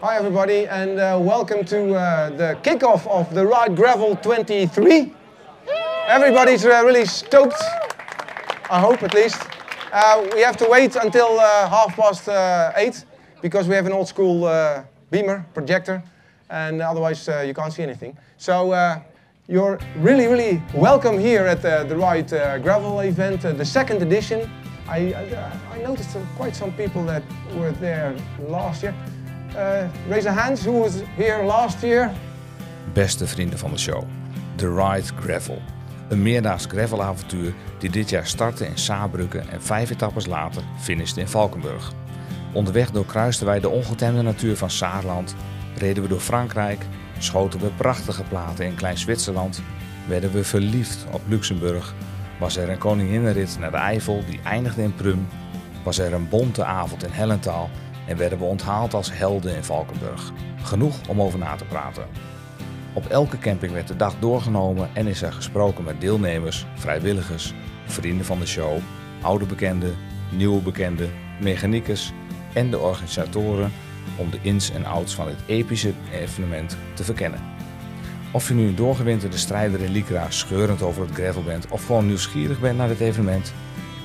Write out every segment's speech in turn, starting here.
Hi everybody and uh, welcome to uh, the kickoff of the Ride Gravel 23. Everybody's uh, really stoked, I hope at least. Uh, we have to wait until uh, half past uh, eight because we have an old school beamer projector and otherwise you can't see anything. So you're really, really welcome here at the, Ride Gravel event, the second edition. I, I, I noticed quite some people that were there last year. Uh, raise your hands, who was here last year? Beste vrienden van de show, The Ride Gravel. Een meerdaags gravelavontuur die dit jaar startte in Saarbrücken en vijf etappes later finishte in Valkenburg. Onderweg doorkruisten wij de ongetemde natuur van Saarland, reden we door Frankrijk, schoten we prachtige platen in Klein Zwitserland, werden we verliefd op Luxemburg, was er een koninginnenrit naar de Eifel die eindigde in Prum, was er een bonte avond in Hellentaal en werden we onthaald als helden in Valkenburg. Genoeg om over na te praten. Op elke camping werd de dag doorgenomen en is er gesproken met deelnemers, vrijwilligers, vrienden van de show, oude bekenden, nieuwe bekenden, mechaniekers en de organisatoren om de ins en outs van dit epische evenement te verkennen. Of je nu een doorgewinterde strijder in Lycra scheurend over het gravel bent of gewoon nieuwsgierig bent naar dit evenement,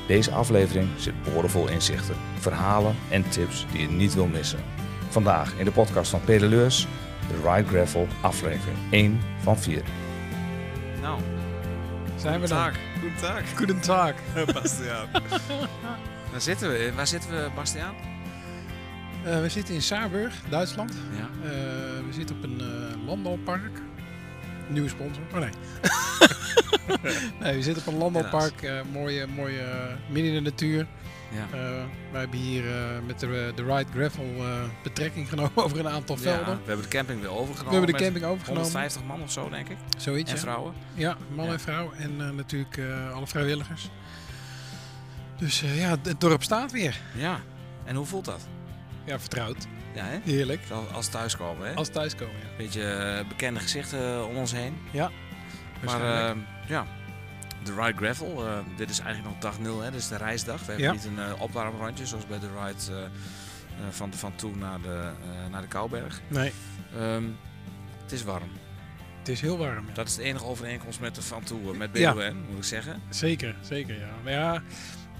deze aflevering zit boordevol inzichten, verhalen en tips die je niet wil missen. Vandaag in de podcast van Pedaleurs, de Ride Gravel aflevering 1 van 4. Nou, Zijn we dan? Tag. Goedendag. Goedendag. Bastiaan. Waar zitten we? Waar zitten we, Bastiaan? Eh, we zitten in Saarburg, Duitsland. Ja. Eh, we zitten op een uh, landbouwpark. Nieuwe sponsor. Oh nee. nee, we zitten op een landbouwpark. eh, mooie, mooie eh, midden in de natuur. Ja. Eh, wij hebben hier eh, met de, de Ride Gravel eh, betrekking genomen over een aantal Ja, velden. we hebben de camping weer overgenomen. We hebben de camping overgenomen. 150 man of zo, denk ik. Zoiets, En ja. vrouwen. Ja, man Ja. en vrouw. En eh, natuurlijk eh, alle vrijwilligers. Dus eh, ja, het dorp staat weer. Ja. En hoe voelt dat? Ja, vertrouwd. Ja, hè? Heerlijk. Als, als thuiskomen, hè? Als thuiskomen, ja. Beetje eh, bekende gezichten om ons heen. Maar Waarschijnlijk. eh, ja, de Ride Gravel. eh, dit is eigenlijk nog dag 0, hè? Dit is de reisdag. We hebben Ja. niet een eh, opwarmrandje zoals bij de ride eh, eh, van, van toe naar de, eh, naar de Kouberg. nee, Ehm, het is warm. het is heel warm. ja. Dat is de enige overeenkomst met de van toe, met Ja. BON, moet ik zeggen. Zeker, zeker ja. Maar ja,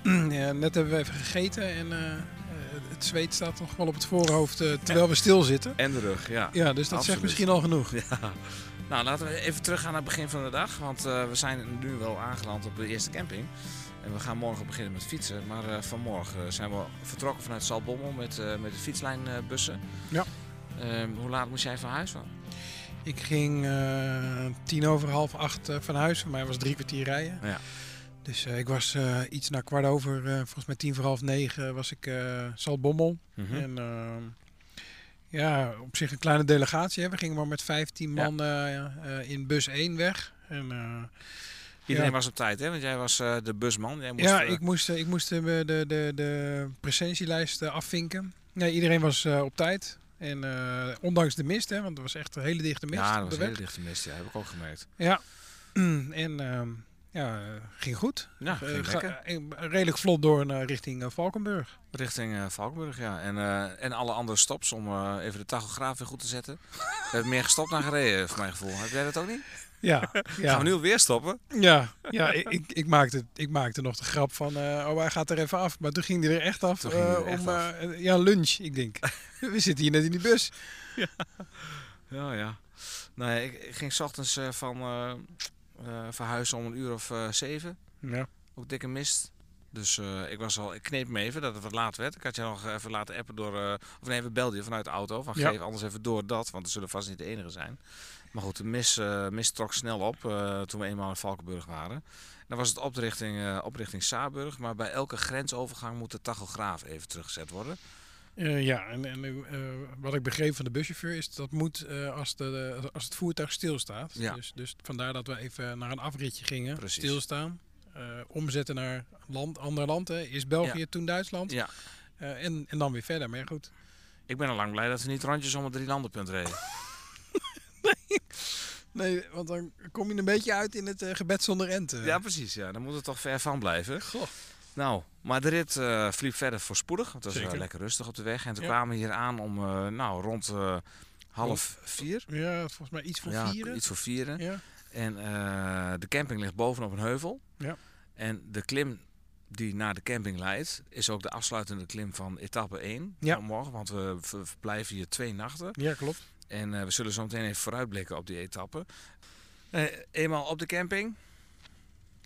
ja, net hebben we even gegeten en eh, eh, het zweet staat nog wel op het voorhoofd eh, terwijl we stilzitten. En de rug, ja. Ja, dus dat Absoluut. zegt misschien al genoeg. Ja. Nou, laten we even teruggaan naar het begin van de dag. Want eh, we zijn nu wel aangeland op de eerste camping. En we gaan morgen beginnen met fietsen. Maar eh, vanmorgen zijn we vertrokken vanuit Saltbommel met, met de fietslijnbussen. Ja. Ehm, hoe laat moest jij van huis van? Ik ging tien over half acht van huis. Voor mij was drie kwartier rijden. Ja. Dus eh, ik was eh, iets na kwart over, eh, volgens mij tien voor half negen, was ik eh Saltbommel. Mhm. En ehm, ja, op zich een kleine delegatie. Hè. We gingen maar met 15 Ja. man eh, in bus 1 weg. En, Iedereen ja. was op tijd, hè? Want jij was de busman. Jij moest, ja, ik moest, ik moest de, de, de, de presentielijst afvinken. Nee, iedereen was op tijd. En ondanks de mist, hè, want er was echt een hele dichte mist ja, dat was een hele dichte mist. Ja, heb ik ook gemerkt. Ja, en ehm, ja, eh, ging goed. Ja, Eh, ging ga- lekker. eh, redelijk vlot door naar richting Valkenburg. Richting Valkenburg, ja. En, en alle andere stops om even de tachograaf weer goed te zetten. We hebben meer gestopt dan gereden, voor mijn gevoel. Heb jij dat ook niet? Ja, ja. Gaan we nu alweer stoppen? Ja, ja ik, ik, ik, maakte, ik maakte nog de grap van, oh hij gaat er even af. Maar toen ging hij er echt af er echt om af. ja, lunch. Ik denk, we zitten hier net in die bus. Ja, ja. Nee, ik, ik ging 's ochtends van verhuizen om een uur of eh, zeven. Ja. Ook dikke mist. Dus eh, ik, was al, ik kneep me even dat het wat laat werd. Ik had je nog even laten appen door... of nee, we belden je vanuit de auto. Van Ja. geef anders even door dat, want we zullen vast niet de enige zijn. Maar goed, de mist, mist trok snel op toen we eenmaal in Valkenburg waren. Dan was het op de richting, eh, op richting Saarburg. Maar bij elke grensovergang moet de tachograaf even teruggezet worden. Eh, ja, en, en eh, wat ik begreep van de buschauffeur is dat moet eh, als, de, als het voertuig stilstaat. Ja. Dus, dus vandaar dat we even naar een afritje gingen, Precies. stilstaan. omzetten naar land, ander land. Hè. Eerst België, Ja. toen Duitsland. Ja, en, en dan weer verder. Maar goed. ik ben al lang blij dat we niet rondjes om het drie landenpunt reden. Nee, want dan kom je een beetje uit in het gebed zonder ente. Ja, precies. Ja. Dan moet het toch ver van blijven. Goh. Nou, maar de rit uh, verliep verder voorspoedig. Het was Zeker. lekker rustig op de weg. En toen Ja. kwamen we hier aan om uh, nou, rond uh, half vier. Ja, volgens mij iets voor ja, vieren. iets voor vieren. Ja. En de camping ligt bovenop een heuvel. Ja. En de klim die naar de camping leidt, is ook de afsluitende klim van etappe 1 Ja. van morgen. Want we ver- verblijven hier twee nachten. ja, klopt. En we zullen zo meteen even vooruitblikken op die etappe. Eenmaal op de camping,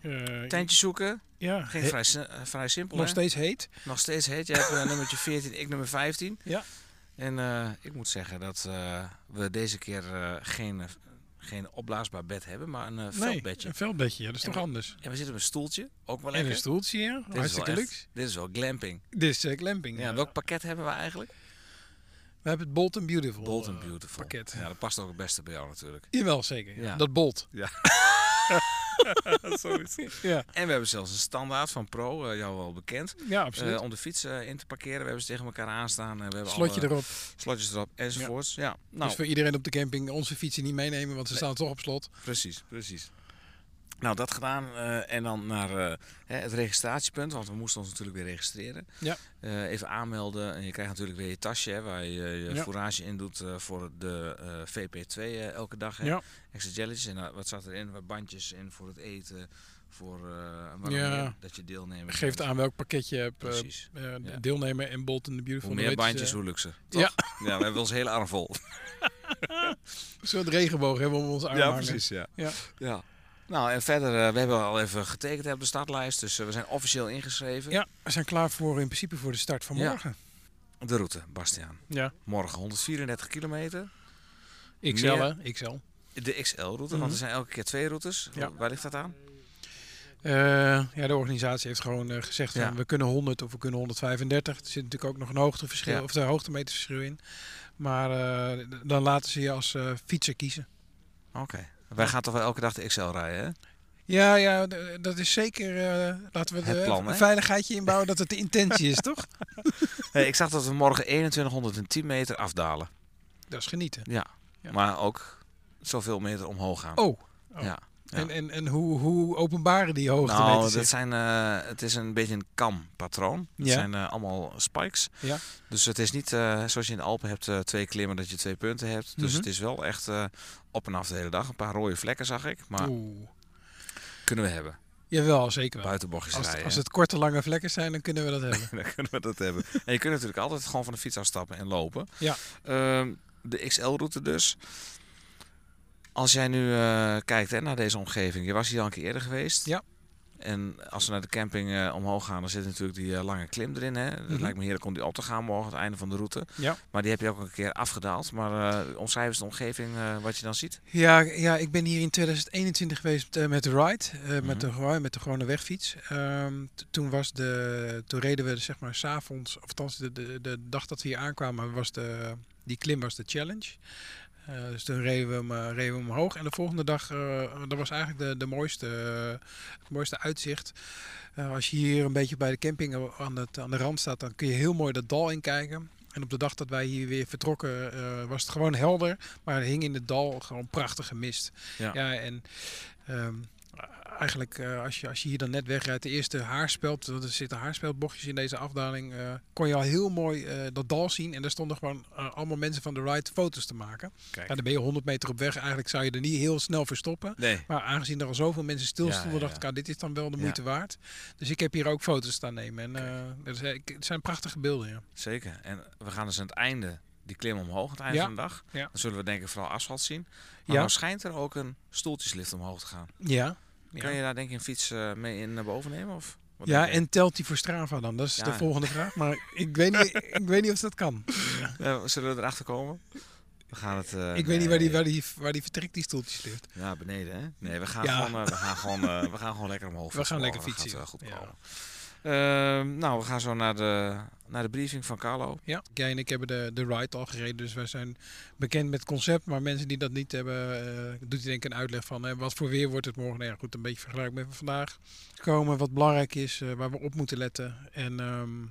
Eh, tentje zoeken. Ja, Ging vrij, eh, vrij simpel. nog hè? steeds heet. Nog steeds heet. Jij hebt uh, nummertje 14, ik nummer 15. Ja. En uh, ik moet zeggen dat uh, we deze keer geen, geen opblaasbaar bed hebben, maar een Nee, veldbedje. een veldbedje, ja, dat is En toch we- anders. En we zitten op een stoeltje, ook wel En lekker. een stoeltje, ja. Dit Hartstikke luxe. echt- Dit is wel glamping. Dit is glamping. Ja, ja. welk pakket hebben we eigenlijk? We hebben het Bolt and Beautiful, Bold and eh, Beautiful. pakket. Ja, dat past ook het beste bij jou natuurlijk. Jawel, zeker. Ja. Ja. Dat Bolt. Zoiets. Ja, En we hebben zelfs een standaard van Pro, uh, jou wel bekend, ja absoluut. uh, om de fiets uh, in te parkeren. We hebben ze tegen elkaar aanstaan. We hebben Slotje alle erop. slotjes erop enzovoorts. Ja, nou, Dus voor iedereen op de camping onze fietsen niet meenemen, want ze Nee. staan toch op slot. Precies, precies. Nou, dat gedaan uh, en dan naar uh, hè, het registratiepunt, want we moesten ons natuurlijk weer registreren. Ja. Uh, even aanmelden en je krijgt natuurlijk weer je tasje hè, waar je je Ja. fourage in doet voor de VP2 elke dag. Hè. Ja. Extra jelletjes en wat zat erin? Wat bandjes in voor het eten, voor Ja. dat je deelnemer Geeft aan welk pakket je hebt. eh, Precies. eh, deelnemen en Bolt and the Beautiful. Hoe meer bandjes, hoe luxer. Toch? Ja. ja, we hebben ons hele arm vol. Een soort regenboog hebben we om ons arm ja. Ja. ja. Nou, en verder, uh, we hebben al even getekend op de startlijst, dus uh, we zijn officieel ingeschreven. Ja, we zijn klaar voor in principe voor de start van Ja. morgen. De route, Bastiaan. Ja. Morgen 134 kilometer. XL, Meer- hè? XL. De XL-route, Mhm. want er zijn elke keer twee routes. Ja. Waar ligt dat aan? Eh, ja, de organisatie heeft gewoon eh, gezegd Ja. we kunnen 100 of we kunnen 135. Er zit natuurlijk ook nog een hoogteverschil Ja. of de hoogtemetersverschil in. Maar eh, dan laten ze je als eh, fietser kiezen. Oké. Wij gaan toch wel elke dag de XL rijden, hè? Ja, ja, dat is zeker. eh, laten we Het de plan, hè? een veiligheidje inbouwen dat het de intentie is, toch? Hey, ik zag dat we morgen 2110 meter afdalen. Dat is genieten. Ja. Ja. Maar ook zoveel meter omhoog gaan. Oh, oh. Ja. En, en, en hoe, hoe openbaren die hoogte Nou, dat zijn, eh, het is een beetje een kam-patroon. Het zijn eh, allemaal spikes. Ja. Dus het is niet eh, zoals je in de Alpen hebt, twee klimmen dat je twee punten hebt. Dus Mhm. het is wel echt op en af de hele dag. Een paar rode vlekken zag ik, maar Oeh. kunnen we hebben. Jawel, zeker wel. Buitenbochtjes Als, rijden. als het korte, lange vlekken zijn, dan kunnen we dat hebben. dan kunnen we dat hebben. En je kunt natuurlijk altijd gewoon van de fiets afstappen en lopen. Ja. Ehm, de XL-route dus. Als jij nu eh, kijkt hè, naar deze omgeving, je was hier al een keer eerder geweest. Ja. En als we naar de camping eh, omhoog gaan, dan zit natuurlijk die eh, lange klim erin. Hè. Het Mhm. lijkt me heerlijk om die op te gaan morgen, het einde van de route. Ja. Maar die heb je ook een keer afgedaald. Maar eh omschrijf eens de omgeving, wat je dan ziet. Ja, ja, ik ben hier in 2021 geweest met de ride, eh, Mhm. met, de, met de gewone wegfiets. Ehm, toen, was de, toen reden we zeg maar s'avonds, of althans de, de, de dag dat we hier aankwamen, was de, die klim was de challenge. Eh, dus toen reden we, hem, eh, reden we hem omhoog. En de volgende dag, eh, dat was eigenlijk de, de mooiste, het mooiste uitzicht. Als je hier een beetje bij de camping aan, het, aan de rand staat, dan kun je heel mooi dat dal inkijken. En op de dag dat wij hier weer vertrokken, was het gewoon helder. Maar er hing in het dal gewoon prachtige mist. Ja. Ja, en ehm, eigenlijk eh, als, je, als je hier dan net wegrijdt, de eerste haarspeld, er zitten haarspeldbochtjes in deze afdaling, eh, kon je al heel mooi eh, dat dal zien. En daar stonden gewoon allemaal mensen van de ride foto's te maken. Kijk. Ja, dan ben je 100 meter op weg. Eigenlijk zou je er niet heel snel verstoppen. Nee. Maar aangezien er al zoveel mensen stilstonden, Ja, ja, dacht ik, ah, dit is dan wel de moeite waard. Dus ik heb hier ook foto's staan nemen. En het zijn prachtige beelden, ja. Zeker. En we gaan dus aan het einde die klim omhoog, aan het einde Ja. van de dag. Ja. Dan zullen we denk ik vooral asfalt zien. Maar Ja. nou schijnt er ook een stoeltjeslift omhoog te gaan. Ja. Kan je daar denk ik een fiets eh, mee in naar boven nemen? Of wat Ja, en telt die voor Strava dan? Dat is Ja. de volgende vraag. Maar ik weet niet, ik weet niet of dat kan. Ja, zullen we erachter komen? We gaan het. eh, ik weet niet waar die, waar, die, waar die vertrekt, die stoeltjeslift. Ja, beneden hè? Nee, we gaan, Ja. gewoon, eh, we gaan, gewoon, we gaan gewoon lekker omhoog. We gaan lekker morgen. Dat fietsen, gaat, goed ja. komen. Ehm, nou, we gaan zo naar de, naar de briefing van Carlo. Ja, jij en ik hebben de, de ride al gereden, dus wij zijn bekend met het concept. Maar mensen die dat niet hebben, eh, doet hij denk ik een uitleg van eh, wat voor weer wordt het morgen. Nou ja, goed, een beetje vergelijkbaar met vandaag. Komen, wat belangrijk is, eh, waar we op moeten letten. En ehm,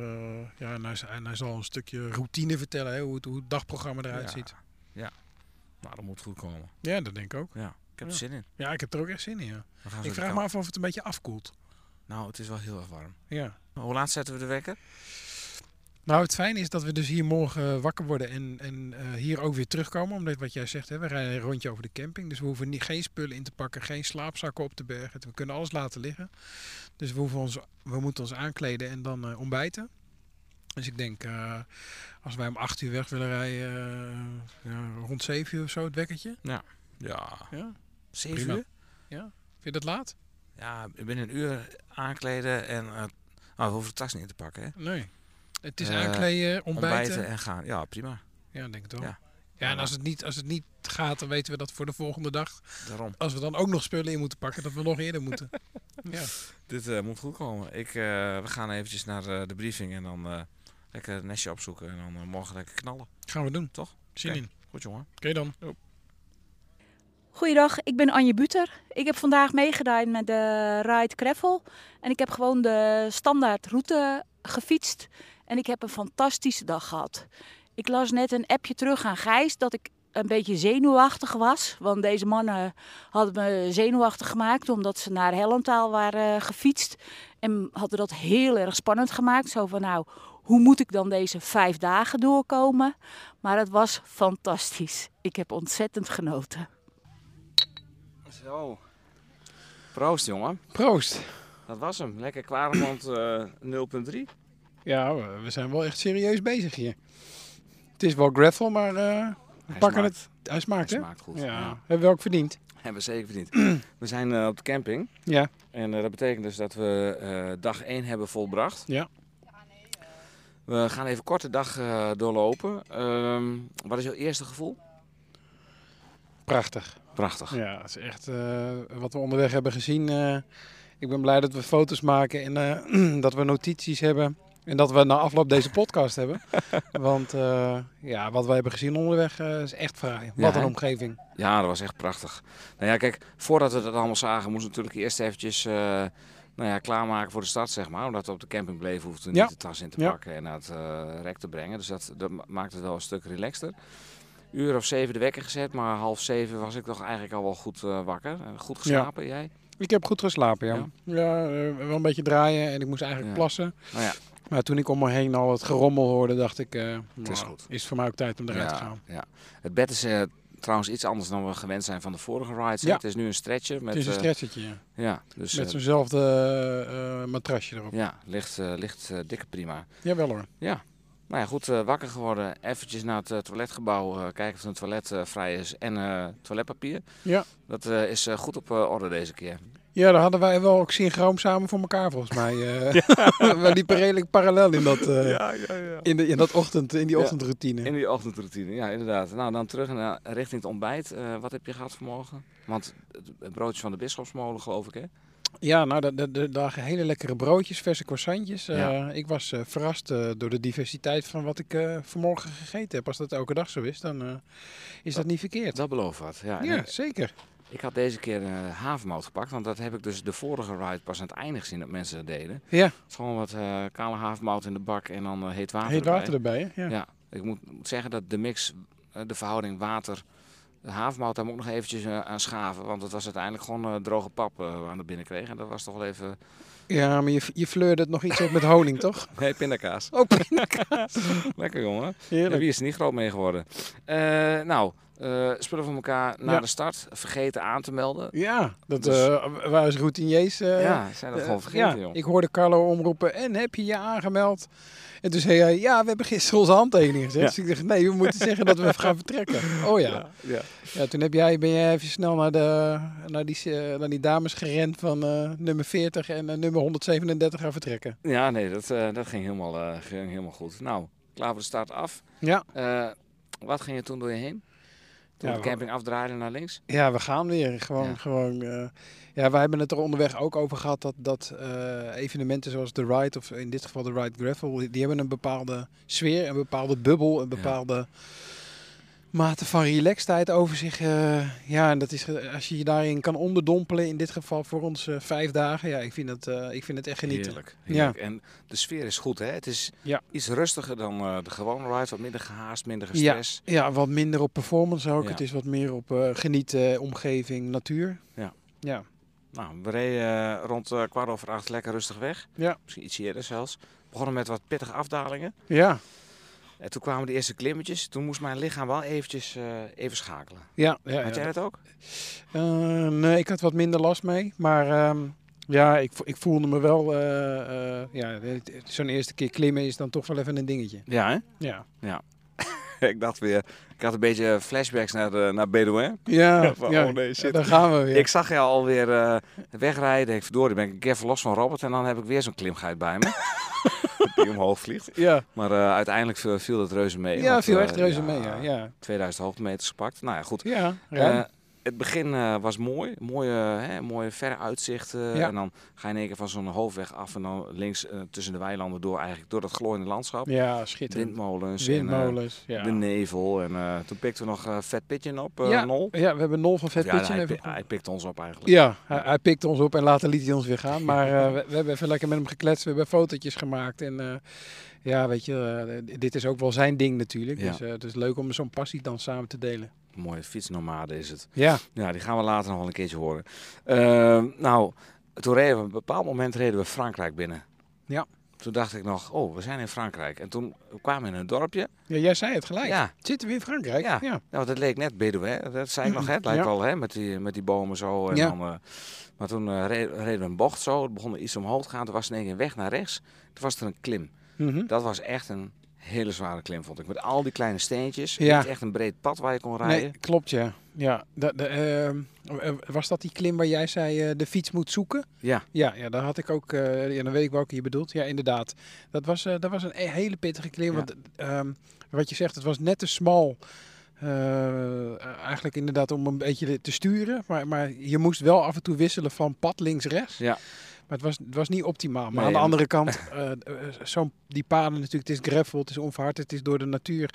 eh, ja, en hij, z- en hij zal een stukje routine vertellen, hè, hoe, het, hoe het dagprogramma eruit Ja. ziet. Ja. Nou, dat moet goed komen. Ja, dat denk ik ook. Ja, ik heb er Ja. zin in. Ja, ik heb er ook echt zin in, ja. Ik vraag me af of het een beetje afkoelt. Nou, het is wel heel erg warm. Ja. Hoe laat zetten we de wekker? Nou, het fijne is dat we dus hier morgen wakker worden en, en eh, hier ook weer terugkomen. Omdat wat jij zegt, hè, we rijden een rondje over de camping. Dus we hoeven niet, geen spullen in te pakken, geen slaapzakken op te bergen. We kunnen alles laten liggen. Dus we, hoeven ons, we moeten ons aankleden en dan eh, ontbijten. Dus ik denk, eh, als wij om acht uur weg willen rijden, eh, ja, rond zeven uur of zo, het wekkertje. Ja. Ja, Zeven Prima. uur? vind je dat laat? Ja, binnen een uur aankleden en... oh, we hoeven de tas niet in te pakken, hè? Nee. Het is Eh, aankleden, ontbijten. Ontbijten en gaan. Ja, prima. Ja, denk ik toch. Ja. Ja. en als het, niet, als het niet gaat, dan weten we dat voor de volgende dag. Daarom. Als we dan ook nog spullen in moeten pakken, dat we nog eerder moeten. ja. Dit eh, moet goed komen. Ik, we gaan eventjes naar de briefing en dan lekker het nestje opzoeken. En dan morgen lekker knallen. Gaan we doen. Toch? Zin Oké. in. Goed, jongen. Oké dan. Goeiedag, ik ben Anje Buter. Ik heb vandaag meegedaan met de Ride Gravel. En ik heb gewoon de standaard route gefietst. En ik heb een fantastische dag gehad. Ik las net een appje terug aan Gijs dat ik een beetje zenuwachtig was. Want deze mannen hadden me zenuwachtig gemaakt omdat ze naar Helmtaal waren gefietst. En hadden dat heel erg spannend gemaakt. Zo van nou, hoe moet ik dan deze vijf dagen doorkomen? Maar het was fantastisch. Ik heb ontzettend genoten. Zo. Proost, jongen. Proost. Dat was hem. Lekker Kwaremond eh 0.3. Ja, we we zijn wel echt serieus bezig hier. Het is wel gravel, maar eh, we pakken smaakt. het. Hij smaakt, Hij hè? smaakt goed. Ja. Ja. Hebben we ook verdiend. Hebben we zeker verdiend. we zijn eh, op de camping. Ja. En dat betekent dus dat we dag 1 hebben volbracht. Ja. We gaan even kort de dag doorlopen. Ehm, wat is jouw eerste gevoel? Prachtig. Prachtig. Ja, het is echt eh, wat we onderweg hebben gezien. eh, ik ben blij dat we foto's maken en eh, dat we notities hebben. En dat we na afloop deze podcast hebben. Want ja, wat wij hebben gezien onderweg is echt fraai. Wat Ja, een omgeving. Ja, dat was echt prachtig. Nou ja, kijk, voordat we dat allemaal zagen, moesten we natuurlijk eerst eventjes nou ja, klaarmaken voor de stad, zeg maar. Omdat we op de camping bleven, hoefden we Ja. niet de tas in te Ja. pakken en naar het rek te brengen. Dus dat, dat ma- maakt het wel een stuk relaxter. Uur of zeven de wekker gezet, maar half zeven was ik toch eigenlijk al wel goed eh, wakker. Eh, goed geslapen, jij? Ik heb goed geslapen, ja. Ja? Ja, eh, wel een beetje draaien en ik moest eigenlijk Ja. plassen. Nou ja, Maar toen ik om me heen al het gerommel hoorde, dacht ik, eh Het is nou, goed. is het voor mij ook tijd om eruit te ja, gaan. ja. Het bed is trouwens iets anders dan we gewend zijn van de vorige rides. Ja. Het is nu een stretcher met, het is een stretchertje, ja. ja, dus, Met zo'nzelfde matrasje erop. ja, ligt, ligt dikke prima. Jawel hoor. Nou ja, goed, eh, wakker geworden. Eventjes naar het eh, toiletgebouw eh, kijken of het toilet eh, vrij is en eh, toiletpapier. Ja. Dat eh, is eh, goed op eh, orde deze keer. Ja, daar hadden wij wel ook synchroon samen voor elkaar volgens mij. eh. we liepen redelijk parallel in dat, eh, ja, ja, ja. in, de, in, dat ochtend, in die Ja. ochtendroutine. In die ochtendroutine, ja inderdaad. Nou, dan terug naar, richting het ontbijt. Eh, wat heb je gehad vanmorgen? Want het, het broodje van de Bisschopsmolen geloof ik hè? Ja, nou, er er lagen hele lekkere broodjes, verse croissantjes. Eh. Ik was eh, verrast eh, door de diversiteit van wat ik vanmorgen gegeten heb. Als dat elke dag zo is, dan is dat niet verkeerd. Dat belooft wat. Ja, Ja, ik- zeker. Ik had deze keer uh, havermout gepakt, want dat heb ik dus de vorige ride pas aan het einde gezien dat mensen dat deden. Ja, Het is gewoon wat kale havermout in de bak en dan heet water heet erbij. water erbij. hè? Ja. Ja, ik moet moet zeggen dat de mix, de verhouding water, de havermout, daar moet ik nog eventjes eh, aan schaven. Want het was uiteindelijk gewoon eh, droge pap eh, waar we aan de binnen kregen. En dat was toch wel even... ja, maar je, je fleurde het nog iets op met honing, toch? Nee, pindakaas. Ook Lekker jongen. En heerlijk. wie is er niet groot mee geworden? Eh, nou, eh, spullen van elkaar na Ja. de start. Vergeten aan te melden. Ja, dat Dus- eh waren routiniers. eh, ja, zijn dat eh, gewoon vergeten, ja, joh. ik hoorde Carlo omroepen en heb je je aangemeld? En toen zei hij, ja, we hebben gisteren onze handtekening gezet. Ja. Dus ik dacht, nee, we moeten zeggen dat we gaan vertrekken. Oh ja. ja. Ja, toen heb jij, ben jij even snel naar, de, naar, die, eh, naar die dames gerend van eh, nummer 40 en eh, nummer 137 gaan vertrekken. Ja, nee, dat, dat ging, helemaal, ging helemaal goed. Nou, klaar voor de start af. Ja. Wat ging je toen door je heen? Toen Ja, de camping afdraaide naar links? Ja, we gaan weer. Gewoon, Ja. gewoon. eh, ja, wij hebben het er onderweg ook over gehad dat, dat eh, evenementen zoals de Ride, of in dit geval de Ride Gravel, die hebben een bepaalde sfeer, een bepaalde bubbel, een bepaalde mate van relaxedheid over zich. eh, ja, en dat is als je je daarin kan onderdompelen, in dit geval voor ons eh, vijf dagen. Ja, ik vind het, eh, ik vind het echt genieten. Heerlijk. heerlijk. En de sfeer is goed, hè? Het is Ja. iets rustiger dan de gewone ride. Wat minder gehaast, minder Ja. gestress. Ja, wat minder op performance ook. Ja. Het is wat meer op genieten, omgeving, natuur. Ja. Ja. Nou, we reden rond kwart over acht lekker rustig weg. Ja. Misschien iets eerder zelfs. Begonnen met wat pittige afdalingen. Ja, En toen kwamen de eerste klimmetjes. Toen moest mijn lichaam wel eventjes eh, even schakelen. ja, ja. Had jij ja. dat ook? Eh, nee, ik had wat minder last mee. Maar ehm, ja, ik, ik voelde me wel... eh, eh, ja, zo'n eerste keer klimmen is dan toch wel even een dingetje. Ja, hè? Ja. ik dacht weer... Ik had een beetje flashbacks naar, de, naar Bedouin. Ja, Van, ja. oh nee, shit. daar gaan we weer. Ik zag jou alweer eh wegrijden. Denk, verdorie, ben ik een keer verlost van Robert. En dan heb ik weer zo'n klimgeit bij me. die omhoog vliegt. ja, Maar eh, uiteindelijk viel, viel het reuze mee. ja want, viel eh, echt reuze mee. Ja, ja. 2000 hoogtemeters gepakt. Nou ja, goed. ja, Eh. Het begin eh, was mooi. Mooie, hè, mooie verre uitzichten. Ja. En dan ga je in één keer van zo'n hoofdweg af. En dan links eh, tussen de weilanden door. Eigenlijk door dat glooiende landschap. ja, schitterend. Windmolens. Windmolens, En, ja. eh, de nevel. En eh, toen pikten we nog eh, Vet Pitchen op. eh ja, Nol. ja, we hebben Nol van Vet Of ja, Pitchen hij, even pi- hij pikte ons op eigenlijk. Ja, hij, hij pikte ons op en later liet hij ons weer gaan. Maar eh, we, we hebben even lekker met hem gekletst. We hebben fotootjes gemaakt. En eh, ja, weet je, eh, dit is ook wel zijn ding natuurlijk. Ja. Dus eh, het is leuk om zo'n passie dan samen te delen. Mooie fietsnomade is het. Ja, Ja, die gaan we later nog wel een keertje horen. Eh, nou, toen reden we, op een bepaald moment reden we Frankrijk binnen. Ja. Toen dacht ik nog, oh, we zijn in Frankrijk. En toen kwamen we in een dorpje. ja jij zei het gelijk. Ja, Zitten we in Frankrijk? Ja. ja. nou, dat leek net Bedouin. Dat zei ik nog, hè. Het lijkt Ja. wel, hè, met die, met die bomen zo. En Ja. dan, eh, maar toen eh, re- reden we een bocht zo. Het begon iets omhoog te gaan. Toen was het in één keer weg naar rechts. Toen was er een klim. Mhm. Dat was echt een hele zware klim, vond ik. Met al die kleine steentjes. Ja. Niet echt een breed pad waar je kon rijden. Nee, klopt ja. ja de, de, ehm, eh, was dat die klim waar jij zei eh, de fiets moet zoeken? Ja, Ja, ja, daar had ik ook, eh, ja, dan weet ik welke je bedoelt. Ja, inderdaad. Dat was, dat was een e- hele pittige klim. Ja. Want, ehm, wat je zegt, het was net te smal. eigenlijk inderdaad om een beetje te sturen. Maar, maar je moest wel af en toe wisselen van pad links-rechts. ja. Maar het was, het was niet optimaal. Maar Nee, aan de andere kant, eh, eh, zo'n, die paden natuurlijk, het is gravel, het is onverhard, het is door de natuur.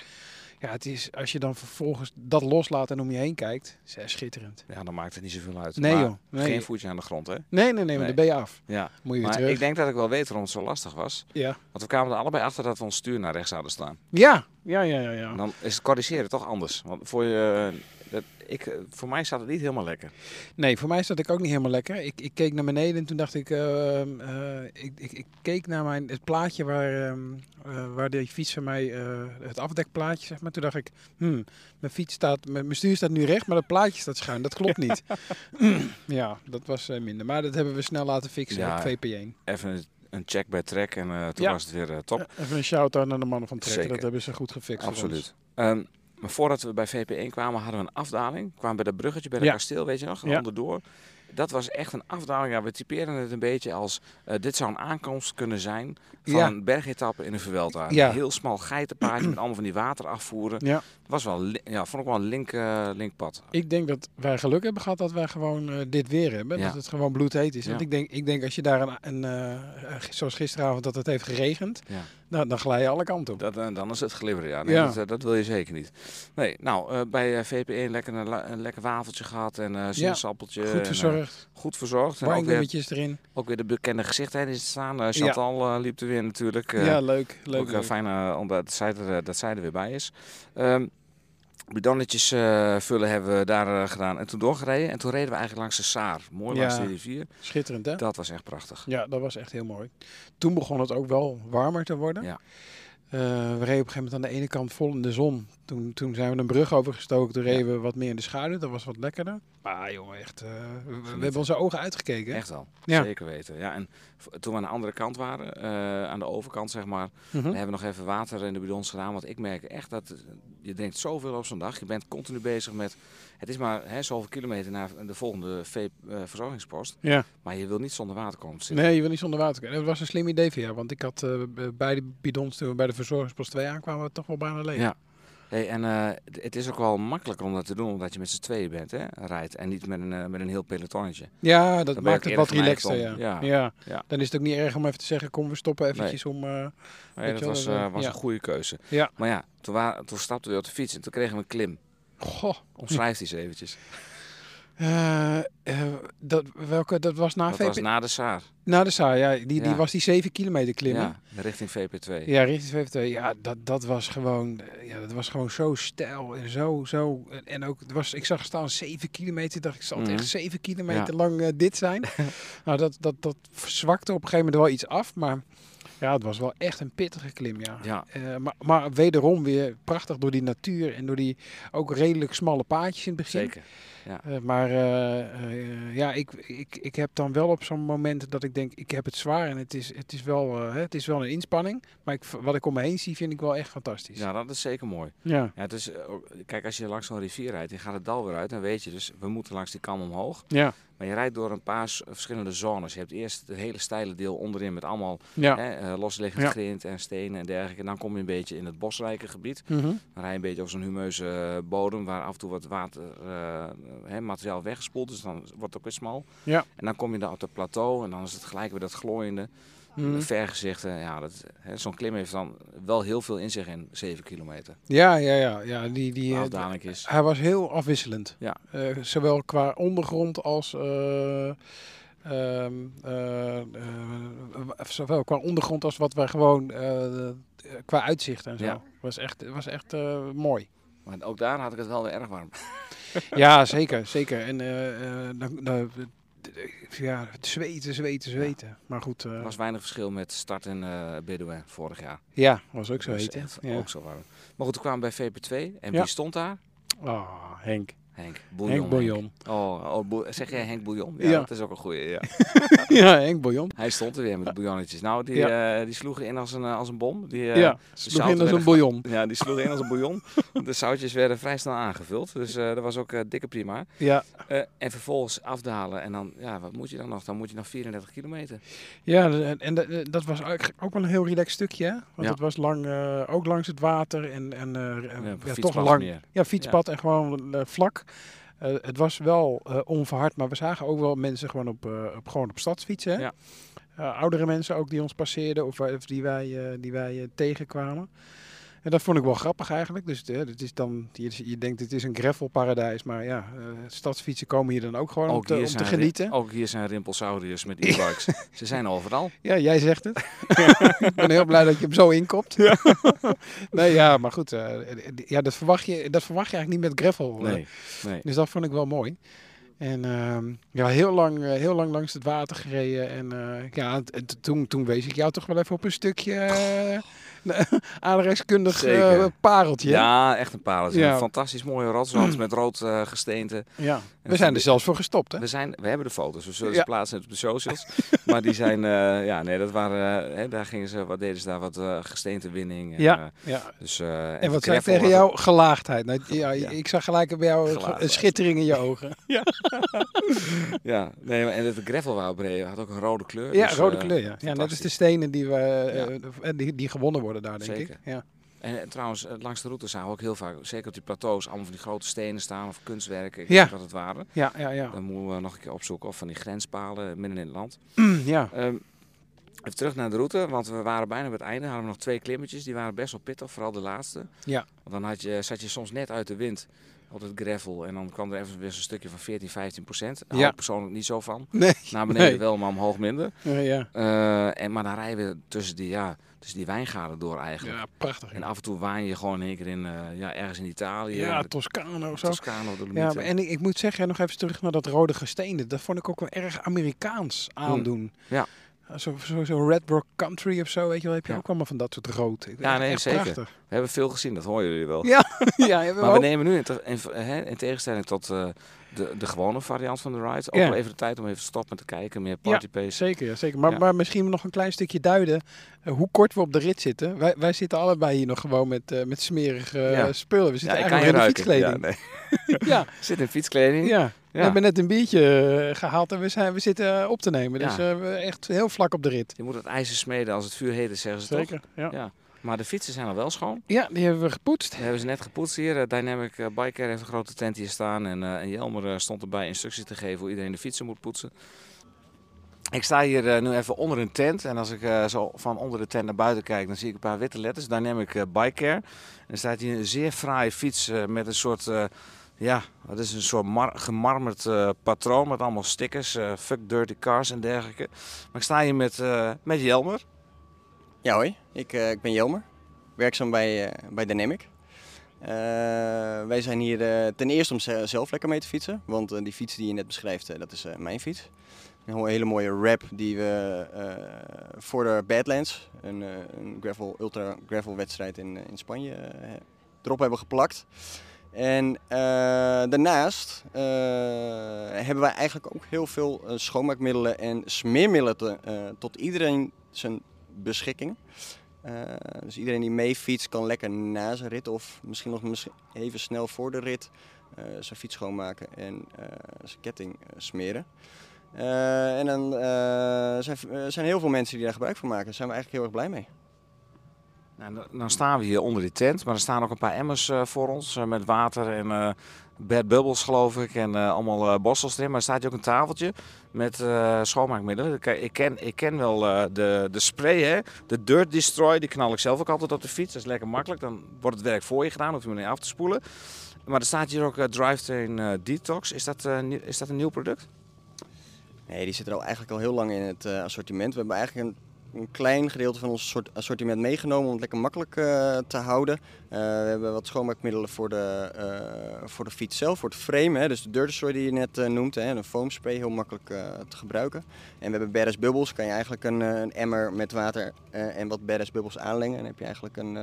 Ja, het is, als je dan vervolgens dat loslaat en om je heen kijkt, is het schitterend. ja, dan maakt het niet zoveel uit. Nee Maar joh. Nee, Geen voetje aan de grond, hè. nee, nee, nee, maar Nee. dan ben je af. Ja. Moet je weer Maar terug. ik denk dat ik wel weet waarom het zo lastig was. Ja. Want we kwamen er allebei achter dat we ons stuur naar rechts hadden staan. Ja, ja, ja, ja. ja. En dan is het corrigeren toch anders. Want voor, je, eh, ik, eh, voor mij staat het niet helemaal lekker. Nee, voor mij zat ik ook niet helemaal lekker. Ik, ik keek naar beneden en toen dacht ik, ehm, eh, ik, ik, ik keek naar mijn, het plaatje waar, ehm, eh, waar de fiets van mij, het afdekplaatje zeg maar. Toen dacht ik, hmm, mijn fiets staat, mijn mijn stuur staat nu recht, maar het plaatje staat schuin. Dat klopt niet. ja, dat was minder. Maar dat hebben we snel laten fixen Ja. op VP1. Even een check bij Trek en toen Ja. was het weer top. Even een shout-out naar de mannen van Trek. Dat hebben ze goed gefixt. Absoluut. Ehm, maar voordat we bij VP1 kwamen, hadden we een afdaling. Kwamen bij dat bruggetje, bij het Ja. kasteel, weet je nog, Ja. onderdoor. Dat was echt een afdaling. Ja, we typeren het een beetje als... eh, dit zou een aankomst kunnen zijn van Ja. een bergetappe in een. Ja. Een heel smal geitenpaadje met allemaal van die water afvoeren. Ja, was wel, ja, vond ik wel een link, eh, linkpad. ik denk dat wij geluk hebben gehad dat wij gewoon eh, dit weer hebben. Dat het gewoon bloedheet is. Want ik denk, ik denk als je daar een, een zoals gisteravond dat het heeft geregend, Ja. Nou, dan glij je alle kanten op. Dat, eh, dan is het glibberen, ja. Nee, Ja. Dat, eh, dat wil je zeker niet. Nee, nou, eh, bij eh, VP1 lekker een, een lekker wafeltje gehad en eh sinaasappeltje. Goed verzorgd, goed verzorgd. En ook weer, erin. ook weer de bekende gezichten staan. Chantal liep er weer natuurlijk. ja, leuk. leuk, ook leuk. fijn omdat zij, er, dat zij er weer bij is. Ehm bidonnetjes eh, vullen hebben we daar eh, gedaan en toen doorgereden. En toen reden we eigenlijk langs de Saar. Mooi langs Ja. de rivier. Schitterend, hè? Dat was echt prachtig. Ja, dat was echt heel mooi. Toen begon het ook wel warmer te worden. Ja. Eh, we reden op een gegeven moment aan de ene kant vol in de zon. Toen, toen zijn we een brug overgestoken. Toen Ja. reden we wat meer in de schaduw. Dat was wat lekkerder. Maar jongen, echt. eh, we, we hebben onze ogen uitgekeken. Echt wel. Ja. Zeker weten. Ja, en toen we aan de andere kant waren, eh, aan de overkant zeg maar, Mhm. we hebben nog even water in de bidons gedaan. Want ik merk echt dat eh, je denkt zoveel op zo'n dag. Je bent continu bezig met, het is maar hè, zoveel kilometer naar de volgende verzorgingspost. Ja. Maar je wil niet zonder water komen te zitten. Nee, je wil niet zonder water kunnen. Dat was een slim idee van jou. Want ik had b- bij de bidons toen we bij de verzorgingspost 2 aankwamen, we toch wel bijna leeg. Ja. Hey, en eh, het- is ook wel makkelijker om dat te doen, omdat je met z'n tweeën bent, hè, rijdt. En niet met een, eh, met een heel pelotonnetje. Ja, dat maakt het wat relaxter. Ja. Ja. ja. Ja. Dan is het ook niet erg om even te zeggen, kom we stoppen eventjes om... eh, Nee, dat was, was een goede keuze. Ja. Maar ja, toen, toen stapten we op de fiets en toen kregen we een klim. Goh. Omschrijf die eens eventjes. Eh, eh, dat, welke, dat was na Dat VP? was na de Saar. Nou, de Saar, ja, die, die was die 7 kilometer klimmen. Ja, richting VP2. Ja, richting VVT. Ja, dat, dat was gewoon, ja, dat was gewoon zo stijl en zo, zo. En, ook, het was, ik zag staan 7 kilometer. dacht ik, zal het Mhm. echt 7 kilometer Ja. lang eh, dit zijn? nou, dat, dat, dat verzwakte op een gegeven moment wel iets af, maar ja, het was wel echt een pittige klim, ja. Ja. Maar, maar wederom weer prachtig door die natuur en door die ook redelijk smalle paadjes in het begin. Zeker. Eh, maar eh, eh, ja, ik, ik, ik heb dan wel op zo'n moment dat ik denk, ik heb het zwaar en het is, het is, wel, het is wel een inspanning. Maar ik, wat ik om me heen zie, vind ik wel echt fantastisch. Ja, dat is zeker mooi. Ja. Ja, eh, ook- kijk, als je langs zo'n rivier rijdt en gaat het dal weer uit, dan weet je dus, we moeten langs die kam omhoog. Ja. Maar je rijdt door een paar verschillende zones. Je hebt eerst het hele steile deel onderin met allemaal Ja. hè, losliggend Ja. grind en stenen en dergelijke. En dan kom je een beetje in het bosrijke gebied. Mhm. Dan rij je een beetje op zo'n humeuze bodem waar af en toe wat water, hè, materiaal weggespoeld is. Dan wordt het ook weer smal. Ja. En dan kom je daar op het plateau en dan is het gelijk weer dat glooiende. Mhm. Vergezichten. Ja, dat- hè, zo'n klim heeft dan wel heel veel in zich in 7 kilometer. Ja, ja, ja. ja die, die, eh, is. hij was heel afwisselend. Ja. Eh, zowel qua ondergrond als... eh, eh, eh, zowel qua ondergrond als wat wij gewoon eh, qua uitzicht en zo. Ja. Was echt, was echt eh, mooi. Maar ook daar had ik het wel weer erg warm. Ja, zeker, zeker. En eh, eh, dan, dan, ja, zweten, zweten, zweten. Maar goed, eh, Er was weinig verschil met start en eh Bedouin vorig jaar. ja, was ook zo is heet. Ja. Ook zo warm. Maar goed, we kwamen bij VP2 en Ja. wie stond daar? Oh, Henk. Henk Bouillon. Henk Bouillon. Oh, oh zeg jij Henk Bouillon? Ja, Ja. dat is ook een goeie. Ja. ja, Henk Bouillon. Hij stond er weer met de bouillonnetjes. Nou, die, eh, die sloegen in als een, eh, als een bom. Die, eh, ja, sloeg in als een bouillon. Ja, die sloegen in als een bouillon. De zoutjes werden vrij snel aangevuld. Dus dat was ook dikke prima. Ja, en vervolgens afdalen. En dan, ja, wat moet je dan nog? Dan moet je nog 34 kilometer. ja en, en dat- was ook wel een heel relaxed stukje. Hè? Want het was lang, ook langs het water en, en eh, ja, toch lang. meer. Ja, fietspad en gewoon eh, vlak. Eh, het was wel eh, onverhard, maar we zagen ook wel mensen gewoon op, eh, op, gewoon op stadsfietsen. Hè? Ja. Oudere mensen ook die ons passeerden of, of die wij, die wij tegenkwamen. En dat vond ik wel grappig eigenlijk. Dus eh, het is dan, je, je denkt het is een gravelparadijs, maar ja, eh, stadsfietsen komen hier dan ook gewoon om te, om te genieten. ook hier zijn rimpelsauriërs met e-bikes. Ze zijn overal. Ja, jij zegt het. ik ben heel blij dat je hem zo inkopt. nee, ja, maar goed. eh, ja, dat, verwacht je, dat verwacht je eigenlijk niet met gravel. eh. Nee, nee. Dus dat vond ik wel mooi. En ehm, ja, heel lang, heel lang langs het water gereden. En ja, toen, toen wees ik jou toch wel even op een stukje aardrijkskundig Zeker. eh, pareltje. Ja, echt een pareltje. Ja. Een fantastisch mooie rotswand met rood eh, gesteente. Ja. En We zijn er zelfs voor gestopt, hè? We, zijn, we hebben de foto's, we zullen Ja. ze plaatsen op de socials. maar die zijn, eh, ja, nee, dat waren, hè, daar gingen ze, wat deden ze daar, wat gesteentewinning. En, Ja, ja. dus, eh, En wat zei ik tegen jou? Gelaagdheid. Nou, ja, Ja. Ik zag gelijk bij jou een schittering in je ogen. ook- Ja, nee, maar- en het gravel waar we reden had ook een rode kleur. Ja, dus, rode kleur, ja. ja. Net als de stenen die, we, die, die gewonnen worden daar, denk Zeker. ik. Ja. En, eh, trouwens, eh, langs de route zagen we ook heel vaak, zeker op die plateaus, allemaal van die grote stenen staan of kunstwerken. Ik Ja. weet wat het waren. Ja, ja, ja. Dan moeten we nog een keer opzoeken of van die grenspalen midden in het land. ja. Ehm, even terug naar de route, want we waren bijna bij het einde. Hadden we nog twee klimmetjes, die waren best wel pittig, vooral de laatste. Ja. Want dan had je, zat je soms net uit de wind op het gravel en dan kwam er even weer zo'n stukje van 14, 15 procent. Daar Ja. ik persoonlijk niet zo van. Nee. Naar beneden Nee. wel, maar omhoog minder. Ja, ja. Eh, en, maar dan rijden we tussen die, ja, tussen die wijngaarden door eigenlijk. ja, prachtig. En af en toe waan je gewoon in één keer in, eh, ja, ergens in Italië. Ja, Toscano zo. Toscano, de Ja, maar en ik, ik moet zeggen, nog even terug naar dat rode gesteende. Dat vond ik ook wel erg Amerikaans aandoen. Hmm. Ja. Zo, zo, zo Red Rock Country of zo, weet je wel, heb je Ja. ook allemaal van dat soort rood. Ja, nee, zeker. Prachtig. We hebben veel gezien, dat horen jullie wel. Ja, ja, we Maar we nemen nu in, te- in, tegenstelling tot eh, de, de gewone variant van de ride ook Ja. wel even de tijd om even te stoppen te kijken, meer party pace. Zeker, ja, zeker. Maar, Ja. maar misschien nog een klein stukje duiden eh, hoe kort we op de rit zitten. Wij, wij zitten allebei hier nog gewoon met, eh, met smerige Ja. spullen. We zitten Ja, eigenlijk in de fietskleding. Ja, Ja, nee. Zit in fietskleding. ja. Ja. We hebben net een biertje eh, gehaald en we, zijn, we zitten eh, op te nemen. Dus Ja. eh, we echt heel vlak op de rit. Je moet het ijzer smeden als het vuur heet is, zeggen ze toch? Zeker, ja. Ja. Maar de fietsen zijn al wel schoon. Ja, die hebben we gepoetst. We hebben ze net gepoetst hier. Dynamic Biker heeft een grote tent hier staan. En, eh, en Jelmer stond erbij instructies te geven hoe iedereen de fietsen moet poetsen. Ik sta hier nu even onder een tent. En als ik zo van onder de tent naar buiten kijk, dan zie ik een paar witte letters. Dynamic Bike Care. En er staat hier een zeer fraaie fiets met een soort... Ja, het is een soort mar- gemarmerd eh, patroon met allemaal stickers, eh, fuck dirty cars en dergelijke. Maar ik sta hier met, eh, met Jelmer. Ja hoi, ik, ik ben Jelmer, werkzaam bij, bij Dynamic. Wij zijn hier ten eerste om ze- zelf lekker mee te fietsen, want die fiets die je net beschrijft, dat is mijn fiets. Een hele mooie wrap die we voor de Badlands, een, een gravel, ultra gravel wedstrijd in, in Spanje, erop hebben geplakt. En eh, daarnaast eh, hebben wij eigenlijk ook heel veel eh, schoonmaakmiddelen en smeermiddelen tot iedereen zijn beschikking. Dus iedereen die mee fietst kan lekker na zijn rit of misschien nog even snel voor de rit zijn fiets schoonmaken en zijn ketting smeren. En dan zijn zijn heel veel mensen die daar gebruik van maken. Daar zijn we eigenlijk heel erg blij mee. Nou, dan- staan we hier onder die tent, maar er staan ook een paar emmers eh, voor ons eh, met water en eh bad bubbles geloof ik en allemaal bossels erin. Maar er staat hier ook een tafeltje met schoonmaakmiddelen. Ik, ken, ik ken wel de, de spray, hè? de Dirt Destroy, die knal ik zelf ook altijd op de fiets. Dat is lekker makkelijk, dan wordt het werk voor je gedaan, hoef je maar niet af te spoelen. Maar er staat hier ook Drivetrain Detox. Is dat, is dat een nieuw product? Nee, die zit er al eigenlijk al heel lang in het assortiment. We hebben eigenlijk een, een klein gedeelte van ons assortiment meegenomen om het lekker makkelijk eh, te houden. Eh, we hebben wat schoonmaakmiddelen voor de, eh, voor de fiets zelf, voor het frame. Hè, dus de Dirt die je net noemt, hè, een foam spray, heel makkelijk te gebruiken. En we hebben Badass Bubbles, kan je eigenlijk een, een emmer met water en wat Badass Bubbles aanlengen. En dan heb je eigenlijk een,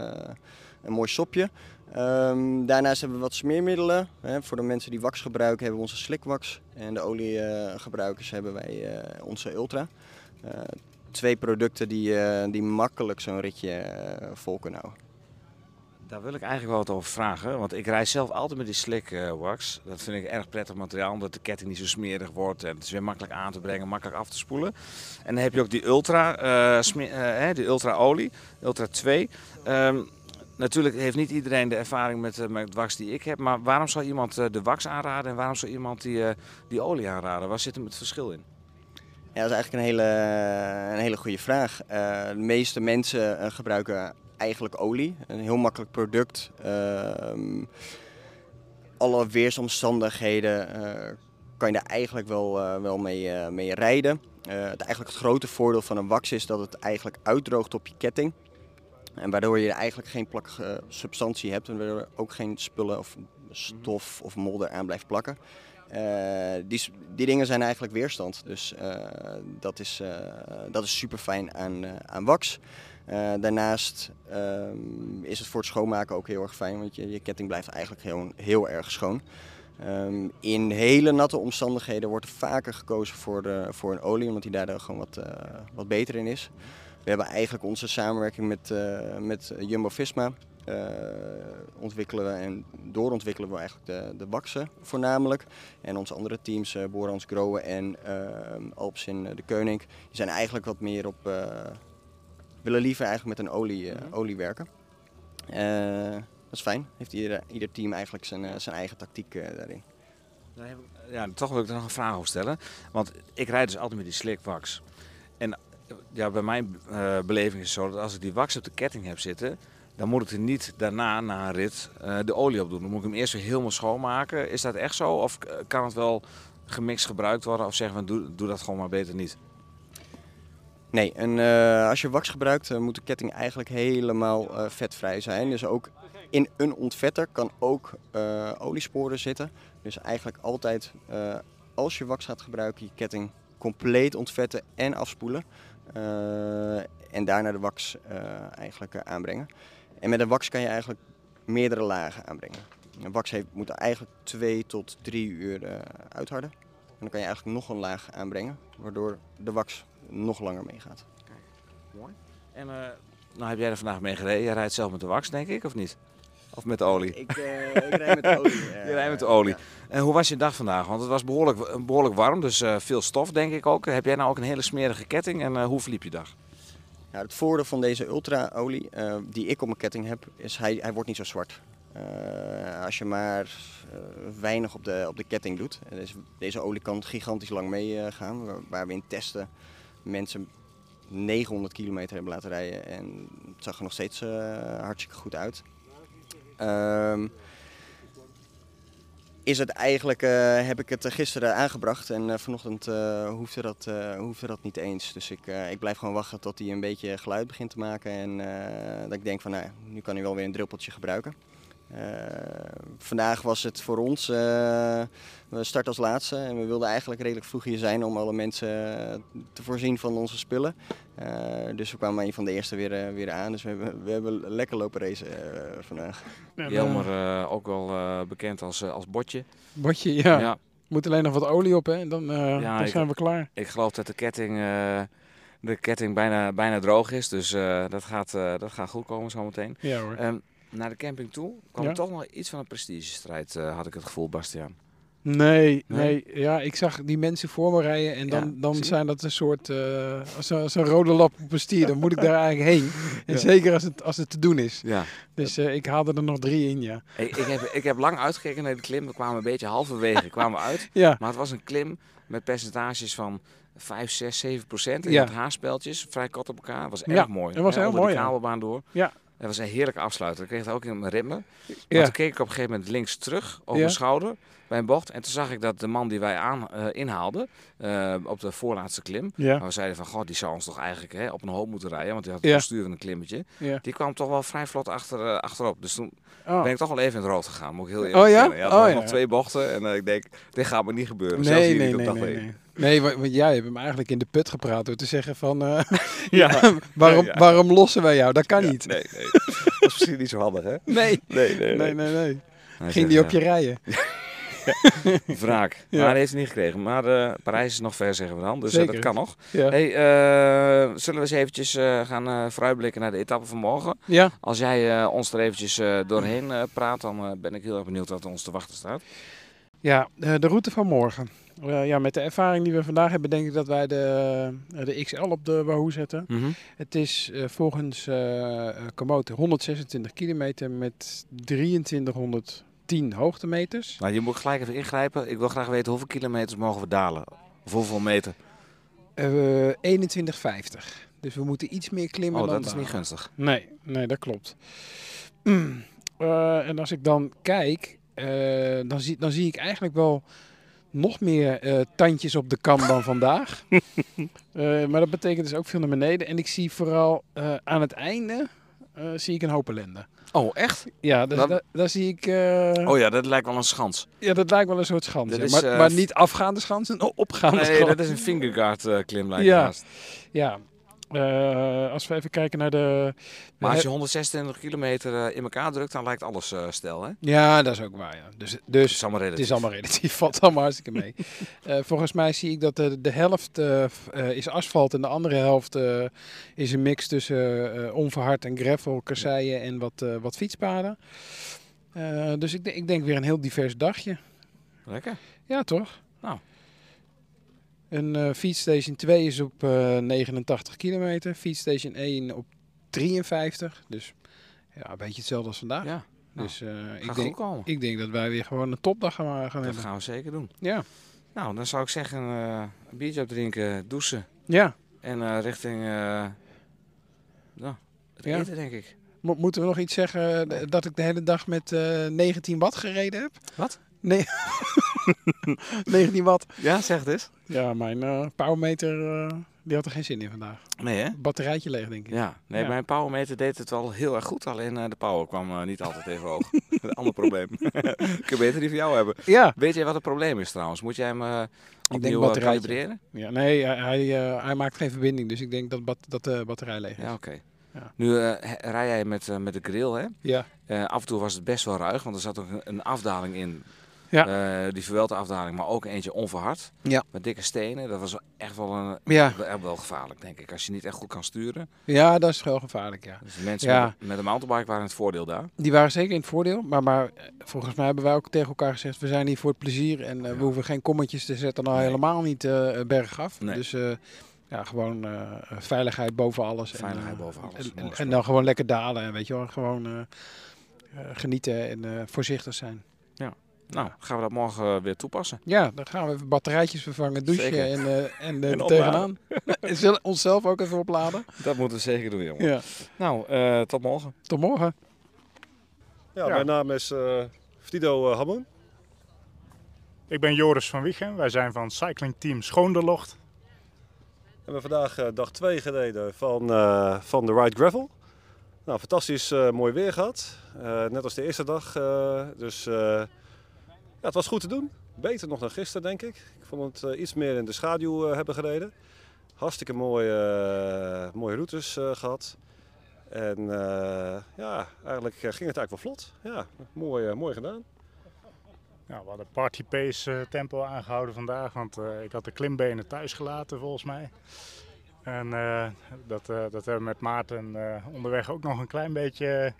een mooi sopje. Ehm, daarnaast hebben we wat smeermiddelen. Hè. Voor de mensen die wax gebruiken hebben we onze slikwax. En de oliegebruikers hebben wij onze Ultra. Twee producten die, eh, die makkelijk zo'n ritje eh, vol kunnen houden. Daar wil ik eigenlijk wel wat over vragen. Want ik rijd zelf altijd met die slick eh, wax. Dat vind ik erg prettig materiaal, omdat de ketting niet zo smerig wordt. En het is weer makkelijk aan te brengen, makkelijk af te spoelen. En dan heb je ook die Ultra, eh, hè, die Ultra olie, Ultra 2. Ehm, natuurlijk heeft niet iedereen de ervaring met, eh, met wax die ik heb. Maar waarom zou iemand de wax aanraden en waarom zou iemand die, die olie aanraden? Waar zit hem het verschil in? Ja, dat is eigenlijk een hele, een hele goede vraag. Eh, de meeste mensen eh, gebruiken eigenlijk olie. Een heel makkelijk product. Ehm, alle weersomstandigheden eh, kan je daar eigenlijk wel, wel mee, mee rijden. Het, eigenlijk het grote voordeel van een wax is dat het eigenlijk uitdroogt op je ketting. En waardoor je eigenlijk geen plakkige substantie hebt en waardoor er ook geen spullen of stof of modder aan blijft plakken. Eh, die, die dingen zijn eigenlijk weerstand. Dus eh, dat, is, eh, dat is super fijn aan, wax. Daarnaast ehm, is het voor het schoonmaken ook heel erg fijn, want je, je ketting blijft eigenlijk heel, heel erg schoon. Ehm, in hele natte omstandigheden wordt er vaker gekozen voor, voor een olie, omdat die daar gewoon wat, wat beter in is. We hebben eigenlijk onze samenwerking met, met Jumbo-Visma. eh, ontwikkelen we en doorontwikkelen we eigenlijk de, de waksen voornamelijk. En onze andere teams, eh Borans Groen en eh Alps in eh, de Koning, die zijn eigenlijk wat meer op, eh, willen liever eigenlijk met een olie, eh, olie werken. Eh, dat is fijn. Heeft ieder, ieder team eigenlijk zijn, eh, zijn eigen tactiek eh, daarin. Ja, toch wil ik er nog een vraag over stellen. Want ik rijd dus altijd met die slick wax. En eh, ja, bij mijn eh, beleving is het zo dat als ik die wax op de ketting heb zitten, dan moet ik er niet daarna, na een rit, eh, de olie op doen. Dan moet ik hem eerst weer helemaal schoonmaken. Is dat echt zo? Of kan het wel gemixt gebruikt worden? Of zeggen we, doe, dat gewoon maar beter niet? Nee, en eh, als je wax gebruikt, eh, moet de ketting eigenlijk helemaal vetvrij zijn. Dus ook in een ontvetter kan ook oliesporen zitten. Dus eigenlijk altijd, als je wax gaat gebruiken, je ketting compleet ontvetten en afspoelen. En daarna de wax eigenlijk aanbrengen. En met een wax kan je eigenlijk meerdere lagen aanbrengen. Een wax heeft, moet eigenlijk twee tot drie uur eh, uitharden. En dan kan je eigenlijk nog een laag aanbrengen, waardoor de wax nog langer meegaat. Mooi. En eh, nou heb jij er vandaag mee gereden. Jij rijdt zelf met de wax, denk ik, of niet? Of met de olie? Ik, eh, ik rijd met de olie. Je rijdt met de olie. ja. En hoe was je dag vandaag? Want het was behoorlijk, behoorlijk warm, dus eh, veel stof denk ik ook. Heb jij nou ook een hele smerige ketting en eh, hoe verliep je dag? Nou, het voordeel van deze ultra-olie eh, die ik op mijn ketting heb, is hij, hij wordt niet zo zwart. Eh, als je maar eh, weinig op de, op de ketting doet. En Deze, olie kan gigantisch lang meegaan. waar, waar we in testen mensen 900 kilometer hebben laten rijden. En het zag er nog steeds hartstikke goed uit. Ehm, is het eigenlijk, eh, heb ik het gisteren aangebracht en eh, vanochtend eh, hoefde, dat, eh, hoefde dat niet eens. Dus ik, eh, ik blijf gewoon wachten tot hij een beetje geluid begint te maken en eh, dat ik denk van nou, nu kan hij wel weer een druppeltje gebruiken. Eh, vandaag was het voor ons, eh, we starten als laatste en we wilden eigenlijk redelijk vroeg hier zijn om alle mensen eh, te voorzien van onze spullen. Eh, dus we kwamen een van de eerste weer, weer aan, dus we hebben, we hebben lekker lopen racen eh, vandaag. Jelmer eh, ook wel eh, bekend als, als botje. Botje, ja. ja. Moet alleen nog wat olie op, hè? En dan, eh, Ja, dan ik- zijn we klaar. Ik geloof dat de ketting, eh, de ketting bijna, bijna droog is. Dus eh, dat, gaat, eh, dat gaat goed komen zometeen. Ja hoor. Ehm naar de camping toe kwam Ja. toch nog iets van een prestigestrijd, eh, had ik het gevoel, Bastiaan. Nee, Nee? nee, Ja, ik zag die mensen voor me rijden en dan, Ja, dan zijn dat een soort, eh, als, een, als een rode lap op een stier. Dan moet ik daar eigenlijk heen. En Ja. zeker als het, als het te doen is. Ja. Dus eh, ik haalde er nog drie in, ja. Ik, ik, heb, ik heb lang uitgekeken naar de klim. We kwamen een beetje halverwege kwamen we uit. Ja, Maar het was een klim met percentages van 5, 6, 7 procent. En Ja. ja. het vrij kort op elkaar. Het was erg mooi. dat was heel mooi, de kabelbaan door. Ja. Het was een heerlijke afsluiter. Ik kreeg het ook in mijn ritme. Maar ja. toen keek ik op een gegeven moment links terug over Ja. mijn schouder bij een bocht. En toen zag ik dat de man die wij aan, eh, inhaalden eh, op de voorlaatste klim. Ja, Maar we zeiden van, god, die zou ons toch eigenlijk hè, op een hoop moeten rijden. Want die had van een klimmetje. ja. Die kwam toch wel vrij vlot achter, eh, achterop. Dus toen Oh. ben ik toch wel even in het rood gegaan. Moet ik heel eerlijk Oh ja? Oh ja. nog twee bochten. En ik denk, dit gaat me niet gebeuren. Zelfs hier nee, niet op nee, dag nee, één. nee. Nee, wa- want jij hebt hem eigenlijk in de put gepraat door te zeggen van... eh, Ja. waarom, Ja. waarom lossen wij jou? Dat kan Ja, niet. Nee, nee. Dat is misschien niet zo handig, hè? Nee, Nee, nee, nee, nee. nee. Hij Ging zegt, die op je rijden? Wraak. Ja. Maar die heeft hij niet gekregen. Maar eh, Parijs is nog ver, zeggen we dan. Dus eh, dat kan nog. Ja. Hey, eh, zullen we eens eventjes eh, gaan eh, vooruitblikken naar de etappe van morgen? Ja, Als jij eh, ons er eventjes eh, doorheen eh, praat, dan eh, ben ik heel erg benieuwd wat ons te wachten staat. ja eh, de route van morgen. Eh, ja, met de ervaring die we vandaag hebben, denk ik dat wij de, eh, de XL op de Wahoo zetten. Het is eh, volgens Komoot 126 kilometer met 2310 hoogtemeters. Nou, je moet gelijk even ingrijpen. Ik wil graag weten hoeveel kilometers mogen we dalen? Of hoeveel meter? Eh 2150. Dus we moeten iets meer klimmen Oh, dan dat is niet gunstig. Nee, nee, dat klopt. Mm. En als ik dan kijk, dan, zie, dan zie ik eigenlijk wel nog meer eh, tandjes op de kam dan vandaag. Eh, maar dat betekent dus ook veel naar beneden. En ik zie vooral eh, aan het einde zie ik een hoop ellende. Oh, echt? Ja, dus Dat- da- daar zie ik... Oh ja, dat lijkt wel een schans. Ja, dat lijkt wel een soort schans. Is, maar, maar niet afgaande schans, een opgaande Nee, schans. dat is een fingerguard klim lijkt Ja. Ja. Eh, als we even kijken naar de... Maar als je 126 kilometer eh, in elkaar drukt, dan lijkt alles eh stel, hè? Ja, dat is ook waar, ja. Dus, dus is allemaal Het relatief. is allemaal relatief, valt allemaal hartstikke mee. Eh, volgens mij zie ik dat de, de helft is asfalt en de andere helft eh, is een mix tussen eh, onverhard en gravel, kasseien en wat, eh, wat fietspaden. Eh, dus ik, ik denk weer een heel divers dagje. Lekker. Ja, toch? Nou. Een eh Feedstation 2 is op eh 89 kilometer, Feedstation 1 op 53. Dus ja, een beetje hetzelfde als vandaag. Ja, nou, dus gaat ik, denk, komen. ik denk dat wij weer gewoon een topdag gaan, gaan Dat hebben. gaan we zeker doen. Ja. Nou, dan zou ik zeggen, een biertje opdrinken, douchen ja. en richting nou, het Ja. eten, denk ik. Mo- moeten we nog iets zeggen dat ik de hele dag met eh 19 watt gereden heb? Wat? Nee. 19 watt. Ja, zeg het eens. Ja, mijn eh powermeter eh, die had er geen zin in vandaag. Nee, hè? Batterijtje leeg, denk ik. Ja, nee, Ja. mijn powermeter deed het wel heel erg goed. Alleen eh, de power kwam niet altijd even hoog. een ander probleem. ik kan beter die van jou hebben. Ja. Weet jij wat het probleem is trouwens? Moet jij hem eh denk opnieuw batterijtje. kalibreren? ja nee, hij, hij, hij maakt geen verbinding, dus ik denk dat, bat, dat de batterij leeg is. Ja, oké. Ja. Nu eh, rij jij met, eh, met de grill, hè? Ja. Eh, af en toe was het best wel ruig, want er zat ook een afdaling in. Ja. Eh, die verwelte afdaling, maar ook eentje onverhard. Ja. Met dikke stenen. Dat was echt wel, een, Ja. wel, wel gevaarlijk, denk ik. Als je niet echt goed kan sturen. ja, dat is wel gevaarlijk, ja. Dus de mensen Ja. met, met een mountainbike waren het voordeel daar. Die waren zeker in het voordeel, maar, maar eh, volgens mij hebben wij ook tegen elkaar gezegd, we zijn hier voor het plezier en eh, Ja. we hoeven geen kommetjes te zetten, nou Nee. helemaal niet eh bergaf. Nee. Dus ja, gewoon veiligheid boven alles. Veiligheid en, boven alles, En, en, dan gewoon lekker dalen en weet je wel, gewoon genieten en voorzichtig zijn. Nou, gaan we dat morgen eh, weer toepassen. Ja, dan gaan we even batterijtjes vervangen, douchen Zeker. en, eh, en, eh, En opladen. tegenaan. en zullen onszelf ook even opladen. Dat moeten we zeker doen, jongen. Ja. Nou, eh, tot morgen. Tot morgen. Ja, Ja. mijn naam is eh Fido uh, Hammoen. Ik ben Joris van Wiegen. Wij zijn van Cycling Team Schoonderlocht. We hebben vandaag uh, dag 2 gereden van, uh, van de Ride Gravel. Nou, fantastisch uh, mooi weer gehad. net als de eerste dag. dus het was goed te doen. Beter nog dan gisteren, denk ik. Ik vond het iets meer in de schaduw hebben gereden. Hartstikke mooie, mooie routes gehad. En ja, eigenlijk ging het eigenlijk wel vlot. Ja, mooi, mooi gedaan. We hadden party pace tempo aangehouden vandaag, want ik had de klimbenen thuis gelaten volgens mij. En dat, dat hebben we met Maarten onderweg ook nog een klein beetje,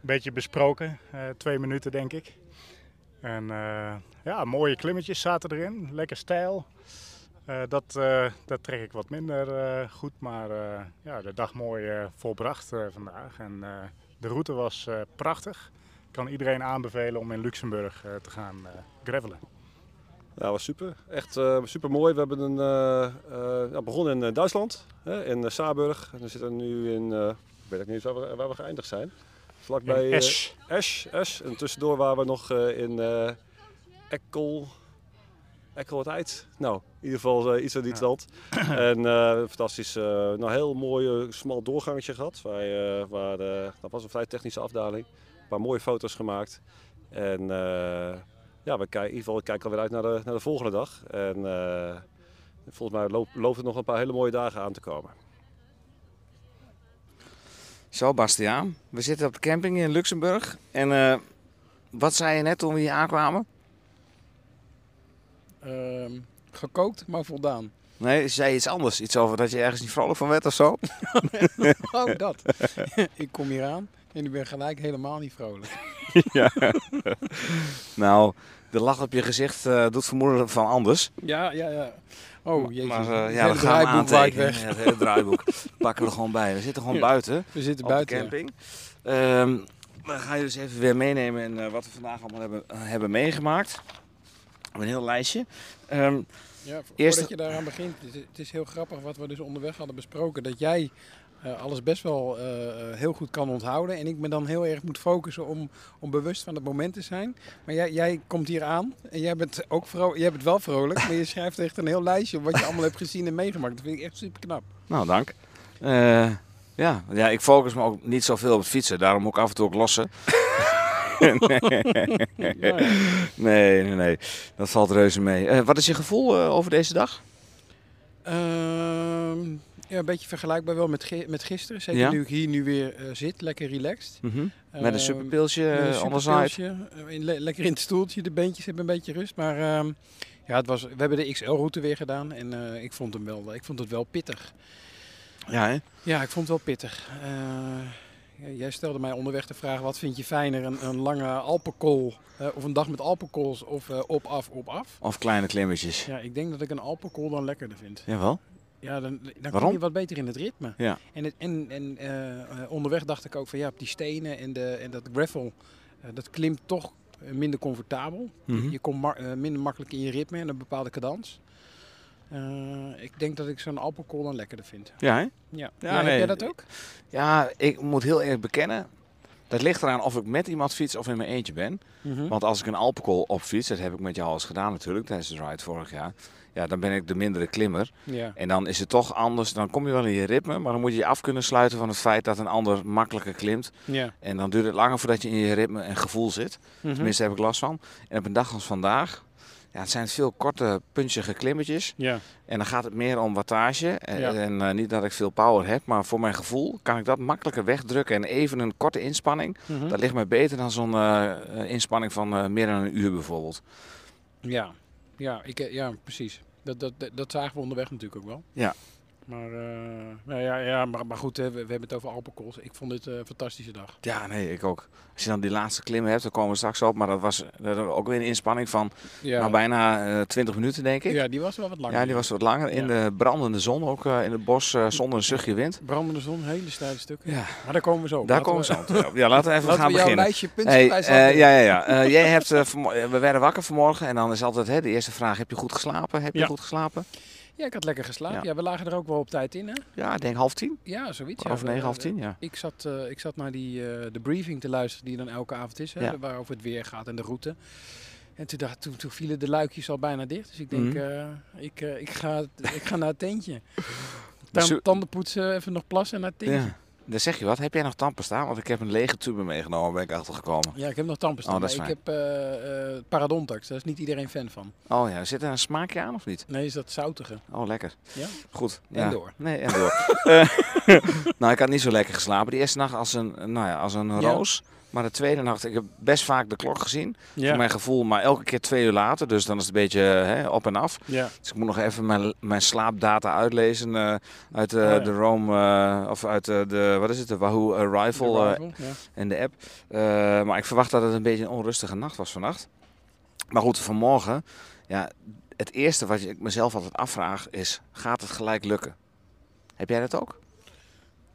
beetje besproken. twee minuten denk ik. En ja, mooie klimmetjes zaten erin, lekker stijl. dat, dat trek ik wat minder goed, maar ja, de dag mooi volbracht vandaag. En de route was prachtig kan iedereen aanbevelen om in Luxemburg te gaan gravelen. Ja, was super. Echt super mooi. We hebben een, ja, begonnen in Duitsland, hè, in Saarburg. En we zitten nu in, weet ik niet waar we, waar we geëindigd zijn. Vlakbij Esch. Esch, Esch. En tussendoor waren we nog in Ekkel. Ekkel het eind. Nou, in ieder geval iets aan die land. en fantastisch, nou heel mooi smal doorgangetje gehad. Waar, waar dat was een vrij technische afdaling een paar mooie foto's gemaakt. En uh, ja, we kijken, in ieder geval kijken alweer uit naar de, naar de volgende dag. En uh, volgens mij loopt, loopt er nog een paar hele mooie dagen aan te komen. Zo, Bastiaan. We zitten op de camping in Luxemburg. En uh, wat zei je net toen we hier aankwamen? Uh, gekookt, maar voldaan. Nee, zei je iets anders? Iets over dat je ergens niet vrolijk van werd of zo? oh, dat. ik kom hier aan en ik ben gelijk helemaal niet vrolijk. ja. nou, de lach op je gezicht uh, doet vermoeden van anders. Ja, ja, ja. Oh, jezus. Maar uh, ja, we gaan aantekenen. Weg. Ja, het hele draaiboek pakken we er gewoon bij. We zitten gewoon ja, buiten. We zitten op buiten. de camping. Um, we gaan je dus even weer meenemen in uh, wat we vandaag allemaal hebben, hebben meegemaakt. Een heel lijstje. Um, ja, voordat Eerst... je daaraan begint, het is, heel grappig wat we dus onderweg hadden besproken. Dat jij alles best wel uh, heel goed kan onthouden. En ik me dan heel erg moet focussen om, om bewust van het moment te zijn. Maar jij, jij komt hier aan en jij bent ook vro jij bent wel vrolijk. maar je schrijft echt een heel lijstje wat je allemaal hebt gezien en meegemaakt. Dat vind ik echt super knap. Nou, dank. Ja. ja, ik focus me ook niet zoveel op het fietsen. Daarom ook af en toe ook lossen. nee, nee, nee. Dat valt reuze mee. wat is je gevoel over deze dag? Ehm, ja, een beetje vergelijkbaar wel met, met gisteren. Zeker ja? nu ik hier nu weer uh, zit, lekker relaxed. Mm -hmm. Met een superpilsje uh, le lekker in het stoeltje, de beentjes hebben een beetje rust. Maar uh, ja, het was, we hebben de XL-route weer gedaan en ik, vond hem wel, ik vond het wel pittig. Ja, hè? Ja, ik vond het wel pittig. jij stelde mij onderweg de vraag, wat vind je fijner, een, een lange Alpenkol of een dag met Alpenkols of op, af, op, af? Of kleine klimmetjes? Ja, ik denk dat ik een Alpenkol dan lekkerder vind. Jawel? Ja, dan, dan kom je wat beter in het ritme. Ja. En, het, en, en uh, onderweg dacht ik ook van ja, op die stenen en, de, en dat gravel, uh, dat klimt toch minder comfortabel. Mhm. Je, je komt ma uh, minder makkelijk in je ritme en een bepaalde cadans. ik denk dat ik zo'n Alpenkol dan lekkerder vind. Ja, hè? Ja. ja, ja nee, heb jij dat ook? Ja, ik moet heel eerlijk bekennen. Dat ligt eraan of ik met iemand fiets of in mijn eentje ben. Mm -hmm. Want als ik een Alpenkol op fiets, dat heb ik met jou al eens gedaan natuurlijk tijdens de ride vorig jaar ja, dan ben ik de mindere klimmer. Ja. En dan is het toch anders. Dan kom je wel in je ritme, maar dan moet je je af kunnen sluiten van het feit dat een ander makkelijker klimt. Ja. En dan duurt het langer voordat je in je ritme en gevoel zit. Mhm. Tenminste, heb ik last van. En op een dag als vandaag, ja, het zijn veel korte, punchige klimmetjes. Ja. En dan gaat het meer om wattage. En, Ja. en eh, niet dat ik veel power heb, maar voor mijn gevoel kan ik dat makkelijker wegdrukken. En even een korte inspanning, Mhm. dat ligt mij beter dan zo'n eh, eh, inspanning van meer dan een uur bijvoorbeeld. Ja, ja, ik, ja precies. Dat, dat, dat, dat zagen we onderweg natuurlijk ook wel. Ja. Maar, eh, nou ja, ja, maar, maar goed, hè, we, we hebben het over Alpenkools. Ik vond dit een fantastische dag. Ja, nee, ik ook. Als je dan die laatste klimmen hebt, dan komen we straks op. Maar dat was, dat was ook weer een inspanning van Ja, nou, bijna eh 20 minuten, denk ik. ja die was wel wat langer. Ja, die was wat langer. In de brandende zon, ook eh, in het bos, zonder een zuchtje wind. Brandende zon, hele steile stukken. Ja, Maar daar komen we zo op. daar Laten komen we zo toe. Ja, laten we even Laten gaan we jouw beginnen. lijstje punten Hey, bij eh, ja, ja, ja. Jij hebt, we werden wakker vanmorgen en dan is altijd hè, de eerste vraag: heb je goed geslapen? Heb je goed geslapen? Ja, ik had lekker geslapen. Ja. Ja. we lagen er ook wel op tijd in, hè? Ja, ik denk half tien. Ja, zoiets. Of ja. negen, half tien, ja. Ik zat, eh, ik zat naar die, eh, de briefing te luisteren die dan elke avond is, hè, Ja. waarover het weer gaat en de route. En toen, dacht, toen, toen vielen de luikjes al bijna dicht. Dus ik denk, Mhm. eh, ik, ik, ga, ik ga naar het tentje. Tanden poetsen, even nog plassen en naar het tentje. Dan zeg je wat, heb jij nog tandpasta? Want ik heb een lege tube meegenomen, ben ik achtergekomen. Ja, ik heb nog tandpasta, Oh, dat maar is ik heb eh, eh, paradontax. Daar is niet iedereen fan van. Oh ja, zit er een smaakje aan of niet? Nee, is dat zoutige. Oh, lekker. Ja? Goed. En door. Nee, en door. Eh, nou, ik had niet zo lekker geslapen. Die eerste nacht als een, nou ja, als een Ja. roos. Maar de tweede nacht, ik heb best vaak de klok gezien. Ja. Voor mijn gevoel, maar elke keer twee uur later. Dus dan is het een beetje hè, op en af. Ja. Dus ik moet nog even mijn, mijn slaapdata uitlezen eh, uit eh, Oh, ja. de Rome, eh, of uit eh, de, wat is het, de Wahoo Arrival, De eh, Arrival, ja. in de app. Eh, maar ik verwacht dat het een beetje een onrustige nacht was vannacht. Maar goed, vanmorgen, ja, het eerste wat ik mezelf altijd afvraag is, gaat het gelijk lukken? Heb jij dat ook?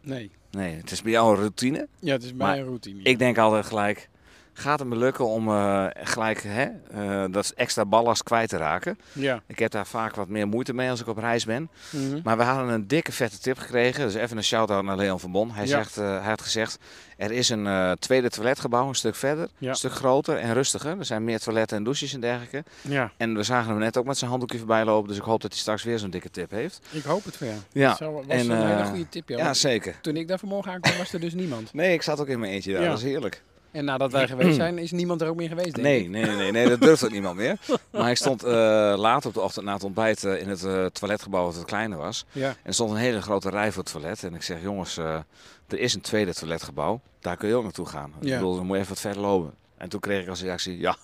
Nee. Nee, het is bij jou een routine. Ja, het is een routine. Ik denk altijd gelijk, gaat het me lukken om eh, gelijk hè, eh, dat extra ballast kwijt te raken? Ja. Ik heb daar vaak wat meer moeite mee als ik op reis ben. Mhm. Maar we hadden een dikke vette tip gekregen. Dus even een shout-out naar Leon van Bon. Hij, Ja. zegt, eh, hij had gezegd, er is een tweede toiletgebouw, een stuk verder. Ja. Een stuk groter en rustiger. Er zijn meer toiletten en douches en dergelijke. Ja, En we zagen hem net ook met zijn handdoekje voorbij lopen. Dus ik hoop dat hij straks weer zo'n dikke tip heeft. ik hoop het voor jou. Ja, Dat zou- was en, een hele goede tip. Ja, Ja, zeker. Toen ik daar vanmorgen aankwam, was er dus niemand. Nee, ik zat ook in mijn eentje daar. Ja. Dat is heerlijk. En nadat wij geweest zijn, is niemand er ook meer geweest, denk Nee, ik. nee, nee, nee, dat durft ook niemand meer. Maar ik stond eh, later op de ochtend na het ontbijt eh, in het eh, toiletgebouw wat wat kleiner was. Ja. En er stond een hele grote rij voor het toilet. En ik zeg, jongens, er is een tweede toiletgebouw. Daar kun je ook naartoe gaan. Ik Ja. bedoel, dan moet je even wat verder lopen. En toen kreeg ik als reactie, ja,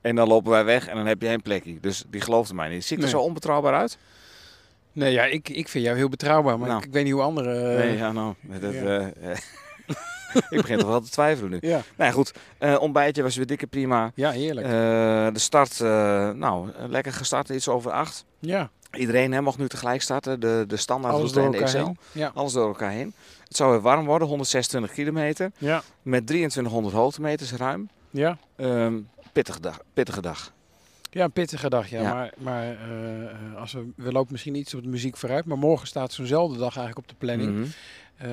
en dan lopen wij weg en dan heb je een plekje. Dus die geloofde mij niet. Zie ik er Nee. zo onbetrouwbaar uit? Nee, ja, ik, ik vind jou heel betrouwbaar, maar Nou. ik, ik weet niet hoe anderen... nee, ja, nou, dat, ja. ik begin toch wel te twijfelen nu. ja. Nou ja, goed, eh, ontbijtje was weer dikke prima. ja, heerlijk. Eh, de start, eh, nou, lekker gestart, iets over acht. ja, Iedereen hè, mocht nu tegelijk starten, de, de standaard alles route en de Excel. heen. Ja, Alles door elkaar heen. Het zou weer warm worden, 126 kilometer. ja, Met 2300 hoogtemeters ruim. ja. Ehm, pittige, dag, pittige dag. Ja, een pittige dag, ja. Ja. Maar, maar als we, we lopen misschien iets op de muziek vooruit, maar morgen staat zo'nzelfde dag eigenlijk op de planning. Eh,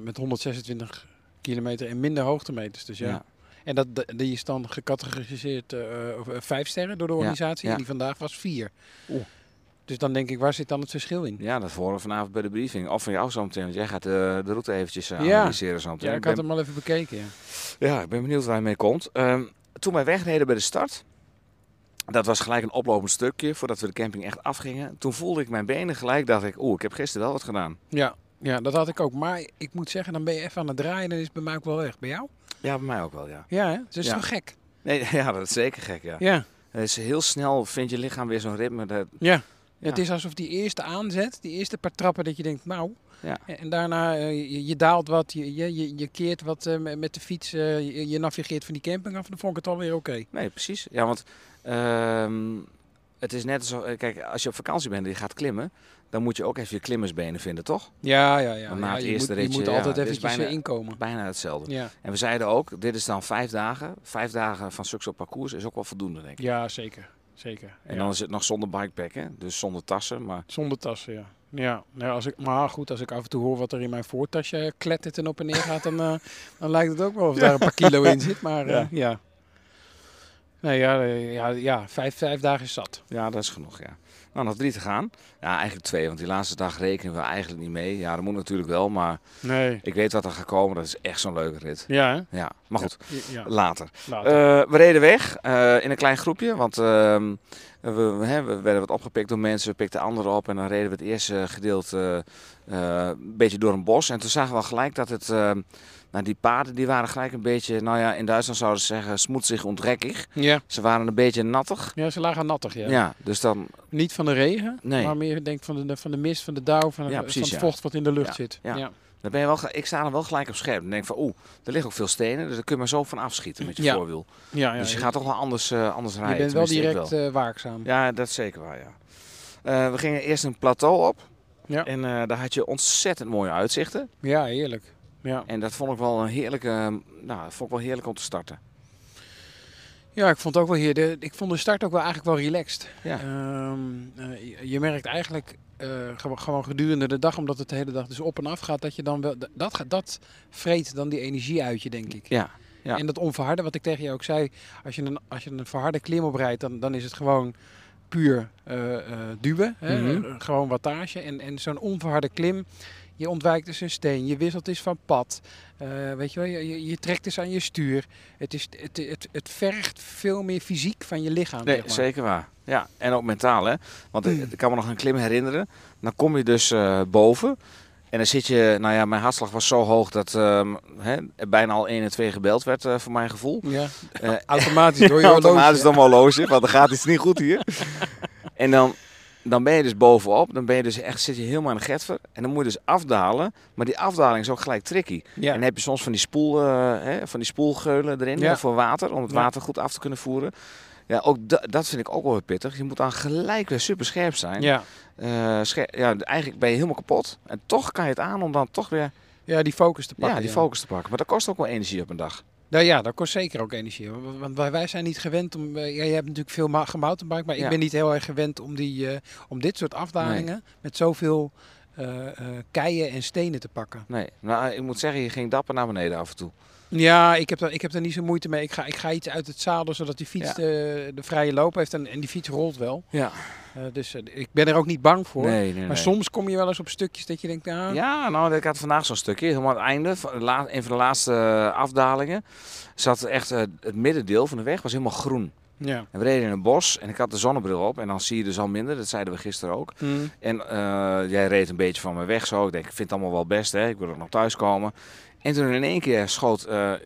met 126 kilometer en minder hoogtemeters. Dus ja. Ja. En dat, die is dan gecategoriseerd eh, of, eh, vijf sterren door de organisatie. ja. En die vandaag was vier. Oeh. Dus dan denk ik, waar zit dan het verschil in? Ja, dat horen we vanavond bij de briefing. Of van jou zo meteen, want jij gaat de, de route eventjes eh, analyseren zo meteen. Ja, ik ben, had hem al even bekeken. Ja. ja, ik ben benieuwd waar hij mee komt. Ehm, toen wij wegreden bij de start, dat was gelijk een oplopend stukje voordat we de camping echt afgingen. Toen voelde ik mijn benen gelijk, dacht ik, oeh, ik heb gisteren wel wat gedaan. Ja, ja, dat had ik ook. Maar ik moet zeggen, dan ben je even aan het draaien en dan is het bij mij ook wel weg. Bij jou? Ja, bij mij ook wel, ja. Ja, hè? Dus is Ja. toch gek? Nee, ja, dat is zeker gek, ja. Ja. Het is heel snel, vindt je lichaam weer zo'n ritme. Dat, Ja. Ja. Het is alsof die eerste aanzet, die eerste paar trappen, dat je denkt, nou. Ja. En daarna, eh, je, je daalt wat, je, je, je, keert wat eh, met de fiets, eh, je, je navigeert van die camping af. Dan vond ik het alweer oké. Nee, precies. Ja, want ehm, het is net alsof, eh, kijk, als je op vakantie bent en je gaat klimmen, dan moet je ook even je klimmersbenen vinden, toch? Ja, ja, ja. Na ja, het je eerste moet, je ritje, moet ja, altijd is eventjes bijna- eh, inkomen. Bijna hetzelfde. Ja. En we zeiden ook, dit is dan vijf dagen. Vijf dagen van Succes parcours is ook wel voldoende, denk ik. ja, zeker. zeker. En dan is het nog zonder bikepack, hè? Dus zonder tassen. Maar Zonder tassen, ja. Ja, nou, als ik, maar goed, als ik af en toe hoor wat er in mijn voortasje klettert en op en neer gaat, dan, eh, dan lijkt het ook wel of daar een paar kilo in zit. Maar Ja. Nee, ja, eh, ja, ja vijf, vijf dagen is zat. ja, dat is genoeg, ja. Nou, nog drie te gaan. Ja, eigenlijk twee, want die laatste dag rekenen we eigenlijk niet mee. Ja, dat moet natuurlijk wel, maar Nee. ik weet wat er gaat komen. Dat is echt zo'n leuke rit. Ja, hè? Ja, maar goed, Ja, later. later. Eh, we reden weg eh, in een klein groepje, want ehm, we, we, we werden wat opgepikt door mensen, we pikten anderen op en dan reden we het eerste gedeelte een beetje door een bos. En toen zagen we al gelijk dat het, nou, die paden die waren gelijk een beetje, nou ja, in Duitsland zouden ze zeggen smoetsig ontrekkig. ja. Ze waren een beetje nattig. ja, ze lagen nattig, ja. Ja, dus dan, Niet van de regen, Nee. maar meer denk van de, van de mist, van de dauw, van, Ja, van het vocht wat in de lucht Ja, zit. ja. ja. dan ben je wel, ik sta er wel gelijk op scherp. Dan denk ik van, oeh, er liggen ook veel stenen, dus daar kun je maar zo van afschieten met je Ja. voorwiel. Ja, ja, dus je gaat toch wel anders, eh, anders je rijden. bent wel ik direct eh, waakzaam. Ja, dat is zeker waar, ja. Eh, we gingen eerst een plateau op. Ja. En daar had je ontzettend mooie uitzichten. Ja, heerlijk. Ja. En dat vond ik wel een heerlijke, nou, dat vond ik wel heerlijk om te starten. Ja, ik vond het ook wel hier. De, ik vond de start ook wel eigenlijk wel relaxed. Ja. Ehm, eh, je, je merkt eigenlijk eh, gewoon, gedurende de dag, omdat het de hele dag dus op en af gaat, dat je dan wel dat gaat- dat vreet dan die energie uit je, denk ik. Ja, Ja. En dat onverharde, wat ik tegen jou ook zei, als je een, als je een verharde klim oprijdt, dan, dan is het gewoon puur eh, duwen. Hè? Eh, gewoon wattage. En, en zo'n onverharde klim, je ontwijkt dus een steen, je wisselt eens van pad. Eh, weet je wel, je, je, trekt eens aan je stuur. Het, is, het, het, het vergt veel meer fysiek van je lichaam. Nee, zeg maar. zeker waar. Ja, en ook mentaal hè. Want ik ik kan me nog een klim herinneren. Dan kom je dus eh, boven. En dan zit je, nou ja, mijn hartslag was zo hoog dat ehm, hè, er bijna al 1 en 2 gebeld werd eh, voor mijn gevoel. Ja, Eh, automatisch door je Automatisch horloge. dan mijn horloge, want er gaat iets niet goed hier. en dan, dan ben je dus bovenop, dan ben je dus echt, zit je helemaal in de getver. En dan moet je dus afdalen, maar die afdaling is ook gelijk tricky. Ja. En dan heb je soms van die, spoel, eh, hè, van die spoelgeulen erin Ja. voor water, om het water goed af te kunnen voeren. Ja, ook da- dat vind ik ook wel weer pittig. Je moet dan gelijk weer super scherp zijn. Ja. Eh, ja, eigenlijk ben je helemaal kapot. En toch kan je het aan om dan toch weer ja, die focus te pakken. ja, die focus te pakken. Maar dat kost ook wel energie op een dag. Nou ja, dat kost zeker ook energie. Want- wij, zijn niet gewend om. eh, Ja, je hebt natuurlijk veel gemountainbike, maar Ja. ik ben niet heel erg gewend om, die, eh, om dit soort afdalingen met zoveel eh, keien en stenen te pakken. Nee, nou, ik moet zeggen, je ging dapper naar beneden af en toe. Ja, ik heb, daar, ik heb daar niet zo moeite mee. Ik ga, ik ga iets uit het zadel zodat die fiets Ja. de, de vrije loop heeft en, en die fiets rolt wel. Ja. Eh, dus eh, ik ben er ook niet bang voor. Nee, nee, maar nee. soms kom je wel eens op stukjes dat je denkt, nou, Ja, nou, ik had vandaag zo'n stukje, helemaal aan het einde, van la- een van de laatste eh, afdalingen, zat echt het middendeel van de weg was helemaal groen. ja. En we reden in een bos en ik had de zonnebril op en dan zie je dus al minder, dat zeiden we gisteren ook. Mm. En jij reed een beetje van me weg zo, ik denk, ik vind het allemaal wel best, hè? ik wil ook nog thuiskomen. En toen in één keer schoot eh, eh,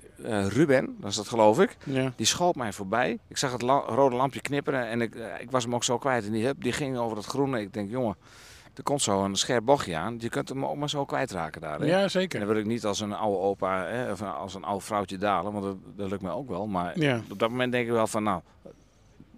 Ruben, dat is dat geloof ik, ja. die schoot mij voorbij. Ik zag het la- rode lampje knipperen en ik, eh, ik was hem ook zo kwijt. En die, hup, die ging over dat groene. Ik denk, jongen, er komt zo een scherp bochtje aan. Je kunt hem ook maar zo kwijtraken daar. Hè? ja, En zeker. dan wil ik niet als een oude opa hè, of als een oud vrouwtje dalen, want dat, dat lukt mij ook wel. Maar Ja. op dat moment denk ik wel van, nou,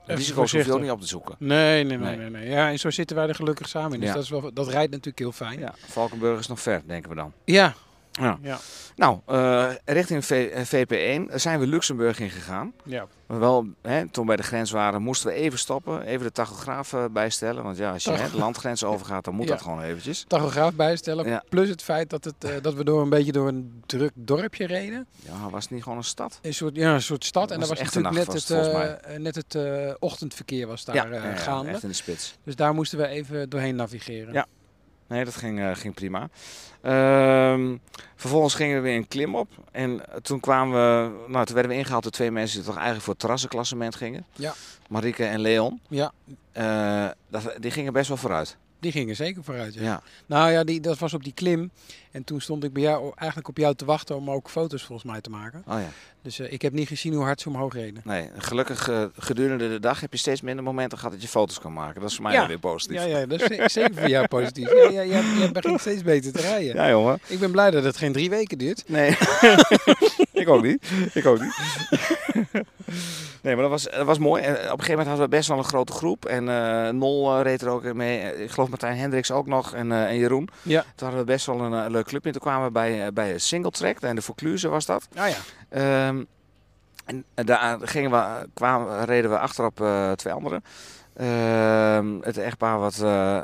risico's hoef je ook niet op te zoeken. Nee, nee, nee, Nee. nee, nee. Ja, en zo zitten wij er gelukkig samen in. Dus Ja. dat, is wel, dat rijdt natuurlijk heel fijn. Ja, Valkenburg is nog ver, denken we dan. Ja. Ja. Ja. Nou, eh, richting V- eh, VP1 zijn we Luxemburg ingegaan. ja. Maar wel, hè, toen we bij de grens waren, moesten we even stoppen. Even de tachograaf eh, bijstellen. Want ja, als je hè, de landgrens overgaat, dan moet Ja. dat gewoon eventjes. Tachograaf bijstellen. Ja. Plus het feit dat, het, dat we door een beetje door een druk dorpje reden. Ja, was het niet gewoon een stad? Een soort, ja, een soort stad. Dat en daar was was echt natuurlijk net het, net het ochtendverkeer was daar gaande. echt in de spits. Dus daar moesten we even doorheen navigeren. Ja. Nee, dat ging, eh, ging prima. Ehm, vervolgens gingen we weer een klim op. En toen kwamen we, nou, toen werden we ingehaald door twee mensen die toch eigenlijk voor het terrassenklassement gingen. Ja. Marieke en Leon. Ja. Eh, dat, die gingen best wel vooruit. Die gingen zeker vooruit. Ja. Ja. Nou ja, die, dat was op die klim. En toen stond ik bij jou eigenlijk op jou te wachten om ook foto's volgens mij te maken. Oh ja. Dus eh, ik heb niet gezien hoe hard ze omhoog reden. Nee, gelukkig eh, gedurende de dag heb je steeds minder momenten gehad dat je foto's kan maken. Dat is voor mij Ja. weer positief. Ja, ja, dat is ze- zeker voor jou positief. Ja, ja, ja, jij begint steeds beter te rijden. Ja, jongen. Ik ben blij dat het geen drie weken duurt. Nee, ik ook niet. Ik ook niet. nee, maar dat was, dat was mooi. En op een gegeven moment hadden we best wel een grote groep. En eh, Nol eh, reed er ook mee. Eh, Ik geloof Martijn Hendricks ook nog en, eh, en Jeroen. Ja. Toen hadden we best wel een, eh, leuk clubje. Toen kwamen we bij, eh, bij Single Track. En de Vaucluse was dat. Ah ja. Ehm, en daar gingen we, kwamen, reden we achterop eh, twee anderen. Ehm, het echtpaar wat eh,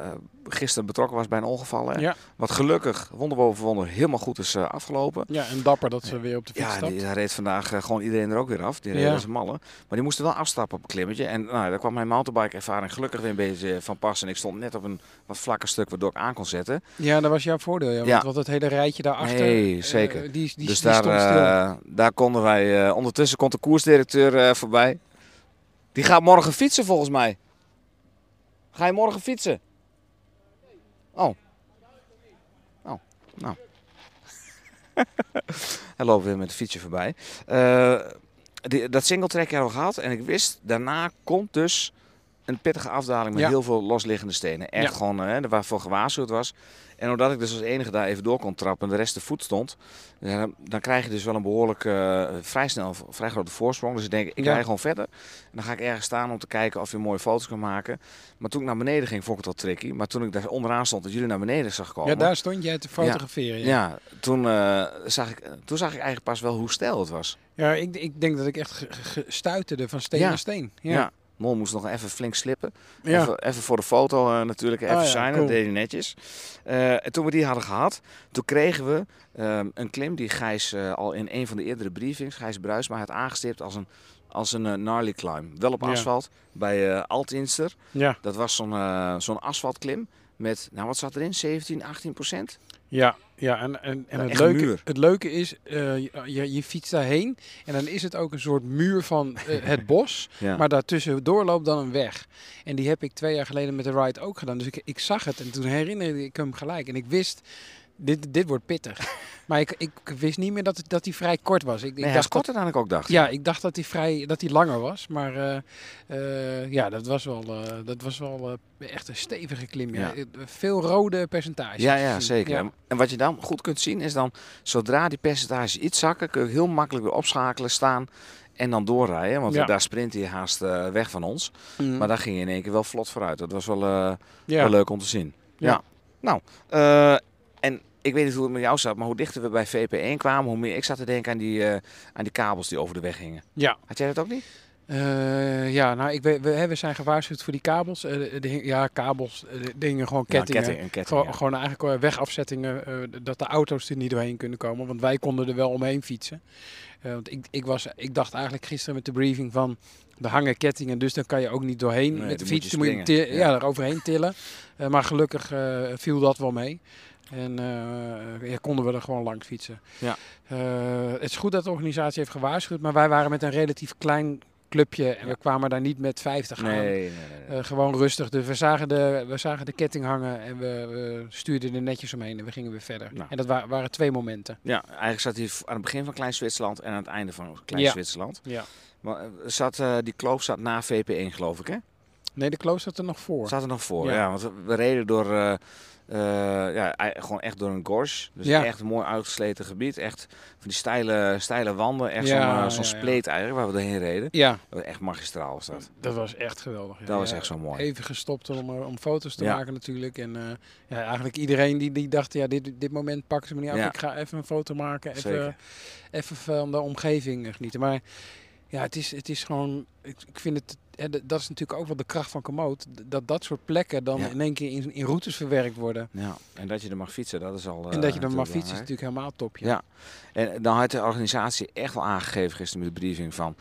gisteren betrokken was bij een ongeval. Hè? Ja. Wat gelukkig, wonder boven wonder, helemaal goed is eh, afgelopen. Ja, en dapper dat ze weer op de fiets Ja, stapt. die, hij reed vandaag eh, gewoon iedereen er ook weer af. Die Ja. reden als een malle. Maar die moesten wel afstappen op een klimmetje. En nou, daar kwam mijn mountainbike ervaring gelukkig weer een beetje van pas. En ik stond net op een wat vlakker stuk waardoor ik aan kon zetten. Ja, dat was jouw voordeel. Ja, want, Ja. want het hele rijtje daarachter. Nee, zeker. die, die, dus die daar, stond stil. daar konden wij... ondertussen komt de koersdirecteur voorbij. Die gaat morgen fietsen volgens mij. Ga je morgen fietsen? Oh. Oh, nou. Hij loopt weer met de fietsje voorbij. Die, dat singletrack hebben we gehad. En ik wist, daarna komt dus een pittige afdaling met Ja. heel veel losliggende stenen. Echt Ja. gewoon, hè, waarvoor gewaarschuwd was. En omdat ik dus als enige daar even door kon trappen en de rest te voet stond, dan, dan krijg je dus wel een behoorlijk, eh, vrij snel, vrij grote voorsprong. Dus ik denk, ik Ja. rij gewoon verder. En dan ga ik ergens staan om te kijken of je mooie foto's kan maken. Maar toen ik naar beneden ging, vond ik het wel tricky. Maar toen ik daar onderaan stond, dat jullie naar beneden zag komen. ja, daar stond jij te fotograferen. Ja, Ja, toen, eh, zag ik, toen zag ik eigenlijk pas wel hoe stijl het was. ja ik, ik denk dat ik echt ge- ge- gestuiterde van steen naar steen. Ja. Ja. Mol moest nog even flink slippen. Ja. Even, even voor de foto eh, natuurlijk, even Ah, ja, zijn. cool. Dat deed hij netjes. Eh, en toen we die hadden gehad, toen kregen we ehm, een klim die Gijs eh, al in een van de eerdere briefings, Gijs Bruisma, had aangestipt als een, als een eh, gnarly climb. Wel op Ja. asfalt, bij eh Altinster. Ja. Dat was zo'n eh, zo'n asfaltklim met, nou wat zat erin, 17, 18 procent? Ja, ja en, en, en het, leuke, het leuke is, eh, je, je fietst daarheen en dan is het ook een soort muur van eh, het bos. Ja. Maar daartussendoor loopt dan een weg. En die heb ik twee jaar geleden met de ride ook gedaan. Dus ik, ik zag het en toen herinnerde ik hem gelijk. En ik wist, dit, dit wordt pittig. maar ik, ik wist niet meer dat, dat die vrij kort was. Ik, ik Nee, hij is dacht dat, korter dan ik ook dacht. ja, ik dacht dat hij vrij dat hij langer was. Maar eh, eh, ja, dat was wel, eh, dat was wel echt een stevige klim. Ja. Veel rode percentages. Ja, ja, zeker. Ja. En- wat je dan goed kunt zien is dan, zodra die percentages iets zakken, kun je heel makkelijk weer opschakelen, staan en dan doorrijden. Want Ja. daar sprint hij haast weg van ons. Mm. Maar daar ging je in één keer wel vlot vooruit. Dat was wel, ja. wel leuk om te zien. Ja. Ja. Nou, en ik weet niet hoe het met jou zat, maar hoe dichter we bij VP1 kwamen, hoe meer ik zat te denken aan die, eh, aan die kabels die over de weg hingen. Ja. Had jij dat ook niet? Eh, ja, nou, ik weet, we, hè, we zijn gewaarschuwd voor die kabels. Eh, de, ja, kabels, de dingen, gewoon Ja, kettingen. ketting, een ketting, gewoon, ja. gewoon eigenlijk wegafzettingen, dat de auto's er niet doorheen kunnen komen. Want wij konden er wel omheen fietsen. Want ik, ik, was, ik dacht eigenlijk gisteren met de briefing van, er hangen kettingen, dus dan kan je ook niet doorheen Nee, met de moet fiets. je moet je ja. Ja. er overheen tillen. Maar gelukkig viel dat wel mee. En eh, ja, konden we er gewoon langs fietsen. Ja. Eh, het is goed dat de organisatie heeft gewaarschuwd, maar wij waren met een relatief klein clubje en Ja. we kwamen daar niet met 50 aan. Nee, nee, nee. Eh, gewoon rustig. Dus we zagen, de, we zagen de ketting hangen en we, we stuurden er netjes omheen en we gingen weer verder. Nou. En dat wa- waren twee momenten. Ja, eigenlijk zat hij aan het begin van Klein Zwitserland en aan het einde van Klein Ja. Zwitserland. Ja. Maar zat, die kloof zat na VP1 geloof ik hè? Nee, de close zat er nog voor. Zat er nog voor, Ja. ja. want we- reden door, eh, ja, gewoon echt door een gorge. Dus Ja. echt een mooi uitgesleten gebied. Echt van die steile, steile wanden. Echt Ja, zo'n eh, ja. spleet eigenlijk, waar we doorheen reden. Ja, Dat Echt magistraal was dat. dat was echt geweldig. ja. Dat was echt zo mooi. Even gestopt om, eh, om foto's te Ja. maken natuurlijk. En eh, ja, eigenlijk iedereen die, die dacht, ja, dit, dit moment pakken ze me niet af. Ja. Ik ga even een foto maken. Even, Zeker. even van de omgeving genieten. Maar ja, het is, het is gewoon, ik, ik vind het, d- dat is natuurlijk ook wel de kracht van Komoot. Dat dat soort plekken dan Ja. in één keer in, in routes verwerkt worden. Ja. En dat je er mag fietsen, dat is al en dat je dan eh, mag fietsen is natuurlijk helemaal top. Ja. En dan had de organisatie echt wel aangegeven gisteren met de briefing van...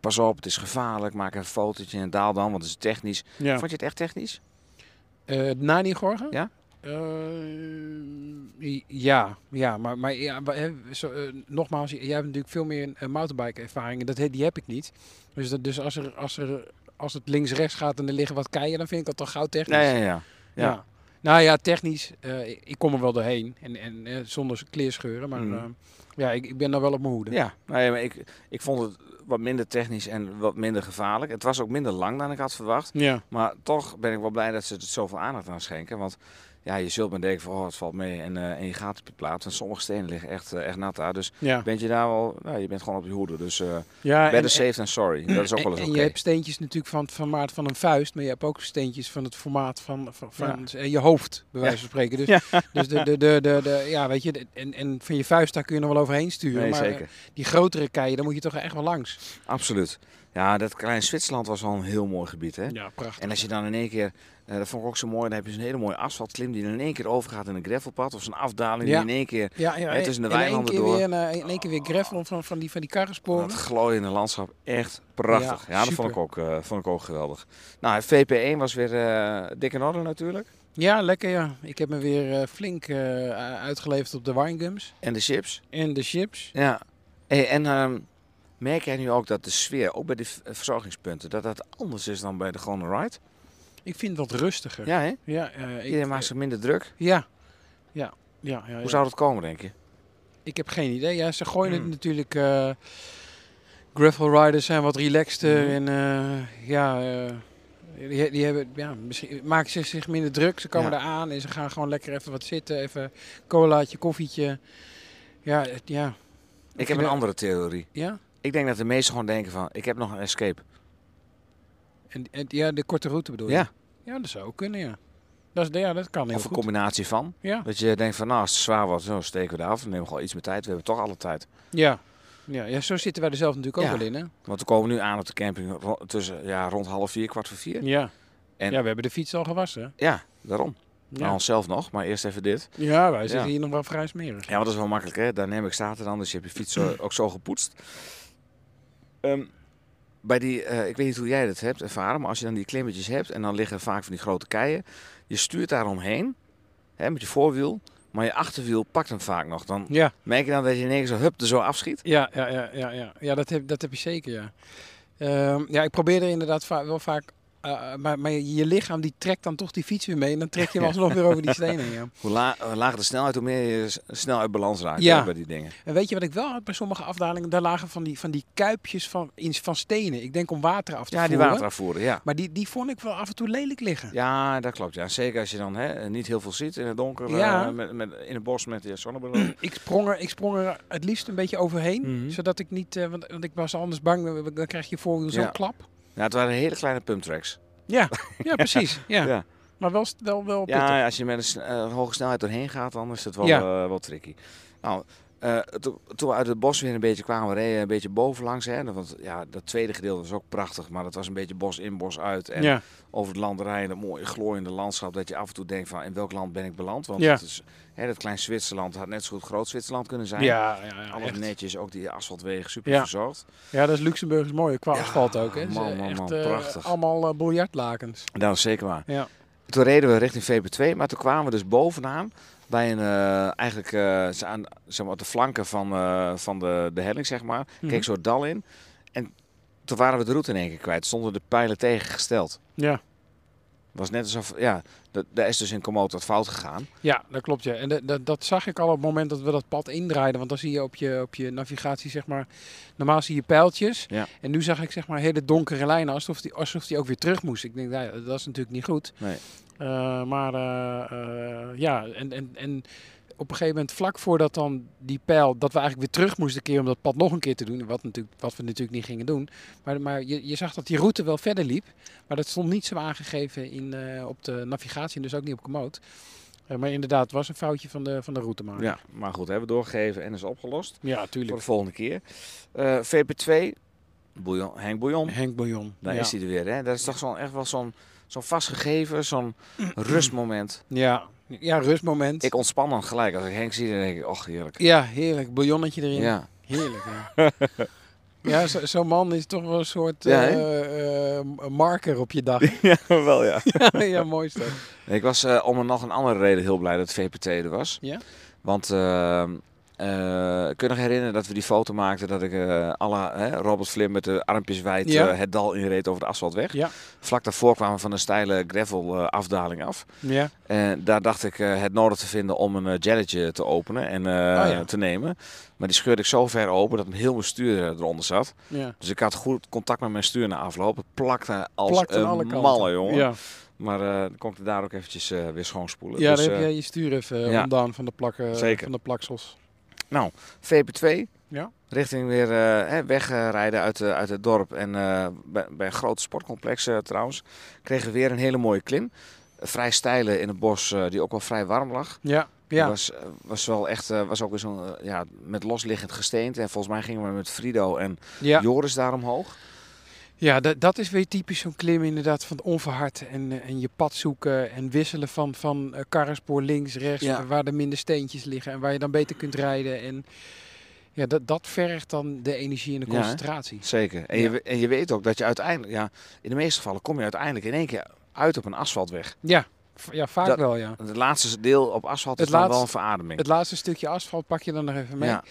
Pas op, het is gevaarlijk, maak een fotootje en daal dan, want het is technisch. Ja. Vond je het echt technisch? Eh na die Gorgen? Ja? Eh, ja, ja, maar, maar ja, zo, nogmaals, jij hebt natuurlijk veel meer uh, mountainbike ervaring. Dat, die heb ik niet. Dus, dat, dus als, er, als, er, als het links-rechts gaat en er liggen wat keien, dan vind ik dat toch gauw technisch. Ja, ja, ja. Ja. ja. Nou ja, technisch. eh, ik, kom er wel doorheen. En, en eh, zonder kleerscheuren. Maar Mhm. eh, ja, ik, ik ben daar wel op mijn hoede. Ja, nee, maar ik, ik vond het wat minder technisch en wat minder gevaarlijk. Het was ook minder lang dan ik had verwacht. Ja. Maar toch ben ik wel blij dat ze er zoveel aandacht aan schenken. Want ja, je zult maar denken van, oh, het valt mee en, eh, en je gaat op je plaats. En sommige stenen liggen echt, eh, echt nat daar. Dus Ja. ben je daar wel, nou, je bent gewoon op je hoede. Dus eh ja better safe than sorry. Dat is ook En, wel eens en oké. je hebt steentjes natuurlijk van het formaat van een vuist, maar je hebt ook steentjes van het formaat van, van, van Ja. je hoofd, bij wijze van spreken. Dus, Ja. dus de, de, de, de, de, ja, weet je, de- en, en van je vuist daar kun je nog wel overheen sturen. Nee, maar zeker. die grotere keien, daar moet je toch echt wel langs. Absoluut. Ja, dat kleine Zwitserland was wel een heel mooi gebied. Hè? Ja, prachtig. En als je dan in één keer, eh, dat vond ik ook zo mooi, dan heb je zo'n hele mooie asfaltklim die dan in één keer overgaat in een gravelpad. Of zo'n afdaling Ja. die in één keer Ja, ja, hè, tussen de in één weilanden keer door. Weer, eh, in één keer weer gravel van, van die, van die karrensporen. Dat glooiende landschap, echt prachtig. Ja, dat vond ik, ook, eh, vond ik ook geweldig. Nou, VP1 was weer dik in orde natuurlijk. Ja, lekker ja. Ik heb me weer flink uitgeleverd op de winegums En de chips. en de chips. Ja. Hey, en ehm, merk jij nu ook dat de sfeer, ook bij de v- verzorgingspunten, dat dat anders is dan bij de gewone ride? Ik vind het wat rustiger. Ja, hè? Ja, eh, ik, Iedereen maakt zich minder druk. ja. Ja, ja, ja, Hoe ja. zou dat komen, denk je? Ik heb geen idee. Ja, ze gooien het Hmm. natuurlijk. eh gravel riders zijn wat relaxter Mhm. en eh, ja, eh, die, die hebben, ja, misschien maken ze zich minder druk. Ze komen Ja. daar aan en ze gaan gewoon lekker even wat zitten, even colaatje, koffietje. Ja, ja. Ik heb een andere theorie. Ja, Ik denk dat de meesten gewoon denken van, ik heb nog een escape. en, en ja, de korte route bedoel je? Ja. Ja, dat zou ook kunnen, ja. Dat, is, ja, dat kan heel Of een goed. combinatie van. Ja, Dat je denkt van, nou, als het zwaar wordt, zo steken we eraf. Dan nemen we gewoon iets meer tijd. We hebben toch alle tijd. ja. Ja, ja, zo zitten wij er zelf natuurlijk ook wel in, hè? Want we komen nu aan op de camping tussen ja, rond half vier, kwart voor vier. Ja. En- ja, we hebben de fiets al gewassen. Ja, daarom. Nou, Ja, onszelf nog, maar eerst even dit. ja wij zitten Ja. hier nog wel vrij smerig. Ja, want dat is wel makkelijk, hè? Dynamic staat er dan, dus je hebt je fiets ook zo gepoetst. Ehm, bij die, eh, ik weet niet hoe jij dat hebt ervaren, maar als je dan die klimmetjes hebt en dan liggen vaak van die grote keien, je stuurt daar omheen, hè, met je voorwiel, maar je achterwiel pakt hem vaak nog. Dan Ja, merk je dan dat je in één keer zo hup er zo afschiet. ja, ja, ja, ja, ja. ja dat, heb, dat heb je zeker, ja. Ehm, ja, ik probeer er inderdaad va- wel vaak... eh, maar, maar je lichaam die trekt dan toch die fiets weer mee en dan trek je hem alsnog weer over die stenen. Ja. Hoe la eh, lager de snelheid, hoe meer je snel uit balans raakt Ja. hè, bij die dingen. En weet je wat ik wel had bij sommige afdalingen? Daar lagen van die, van die kuipjes van, in, van stenen. Ik denk om water af te Ja, die voeren. waterafvoeren, ja. Maar die, die vond ik wel af en toe lelijk liggen. Ja, dat klopt. Ja. Zeker als je dan hè, niet heel veel ziet in het donker, Ja. eh, met, met, in het bos met je zonnebril. Ik sprong, er, ik sprong er het liefst een beetje overheen. Mhm. Zodat ik niet... eh, want, want ik was anders bang. dan- krijg je voorwiel zo'n klap. Ja, het waren hele kleine pumptracks. Ja, ja precies. Ja. Ja. Maar wel, wel, wel pittig. Ja, als je met een eh, hoge snelheid doorheen gaat, dan is het wel, Ja. eh, wel tricky. Nou, eh, to- toen we uit het bos weer een beetje kwamen, we reden een beetje bovenlangs. Hè, want ja, dat tweede gedeelte was ook prachtig, maar dat was een beetje bos in, bos uit. En ja. over het land rijden, een mooi glooiende landschap, dat je af en toe denkt van in welk land ben ik beland? Want Ja. het is, hè, dat klein Zwitserland had net zo goed groot Zwitserland kunnen zijn. Ja, ja, ja, Alles echt. netjes, ook die asfaltwegen super verzorgd. ja, dat is Luxemburg is mooi. Qua asfalt ook. Hè. Man, eh, man, echt, man, eh, prachtig. allemaal eh, biljartlakens. Dat is zeker waar. Ja. Toen reden we richting VP2, maar toen kwamen we dus bovenaan bij een, eh, eigenlijk ze aan zeg maar, op de flanken van, eh, van de, de helling, zeg maar. Mhm. Keek zo'n dal in. En toen waren we de route in één keer kwijt. Stonden de pijlen tegengesteld. Ja. Het was net alsof, ja, dat- daar is dus in Komoot wat fout gegaan. Ja, dat klopt. Ja. En dat- dat, dat zag ik al op het moment dat we dat pad indraaiden. Want dan zie je op je, op je navigatie, zeg maar, normaal zie je pijltjes. Ja. En nu zag ik zeg maar hele donkere lijnen, alsof die, alsof die ook weer terug moest. Ik denk, nou, dat is natuurlijk niet goed. Nee. Eh, maar eh, eh, ja, en, en, en op een gegeven moment, vlak voordat dan die pijl, dat we eigenlijk weer terug moesten keren om dat pad nog een keer te doen. Wat, natuurlijk, wat we natuurlijk niet gingen doen. Maar, maar je, je zag dat die route wel verder liep. Maar dat stond niet zo aangegeven in, op de navigatie en dus ook niet op Komoot. Maar inderdaad, het was een foutje van de, van de routemaker. Ja, maar goed, hebben we doorgegeven en is opgelost. ja Voor tuurlijk. de volgende keer. Eh, VP2, Bouillon, Henk Bouillon. Henk Bouillon. Daar ja. is hij er weer. Hè? Dat is toch zo'n, echt wel zo'n, zo'n vastgegeven, zo'n rustmoment. Ja. ja, rustmoment. Ik ontspan dan gelijk. Als ik Henk zie, dan denk ik, och heerlijk. Ja, heerlijk. Bouillonnetje erin. Ja. Heerlijk, ja. ja, zo- zo'n man is toch wel een soort Ja, eh, eh, marker op je dag. ja, wel ja. ja, mooi is dat. Ik was eh, om een nog een andere reden heel blij dat VPT er was. Ja? Want eh, eh, kun je nog herinneren dat we die foto maakten dat ik eh alle hè, Robert Vlim met de armpjes wijd Ja. eh, het dal inreed over de asfaltweg. Ja. Vlak daarvoor kwamen we van een steile gravel afdaling af. Ja. En daar dacht ik het nodig te vinden om een jelletje te openen en Oh te nemen. Maar die scheurde ik zo ver open dat heel mijn stuur eronder zat. ja. Dus ik had goed contact met mijn stuur na afloop. Het plakte als een malle, jongen. Ja, Maar eh, dan kon ik daar ook eventjes eh, weer schoonspoelen. ja dus, daar heb jij je stuur even ja. ontdaan van de, plakken, Zeker. van de plaksels. VP2. Ja. Richting weer eh, hè, wegrijden uit, eh, uit het dorp. En eh, bij, bij een groot sportcomplex trouwens. Kregen we weer een hele mooie klim. Vrij steile in het bos, die ook wel vrij warm lag. Ja, ja. Was, was wel echt, was ook weer zo'n, ja, met losliggend gesteente. En volgens mij gingen we met Frido en ja. Joris daar omhoog. Ja, dat, dat is weer typisch zo'n klim inderdaad van het onverhard en, eh, en je pad zoeken en wisselen van, van eh, karrenspoor links, rechts, Ja. waar er minder steentjes liggen en waar je dan beter kunt rijden. En ja, dat, dat vergt dan de energie en de Ja, concentratie. Zeker. En, Ja. je, en je weet ook dat je uiteindelijk, ja, in de meeste gevallen kom je uiteindelijk in één keer uit op een asfaltweg. Ja, ja vaak Dat- wel ja. Het laatste deel op asfalt is Het dan laatste- wel een verademing. Het laatste stukje asfalt pak je dan nog even mee. Ja.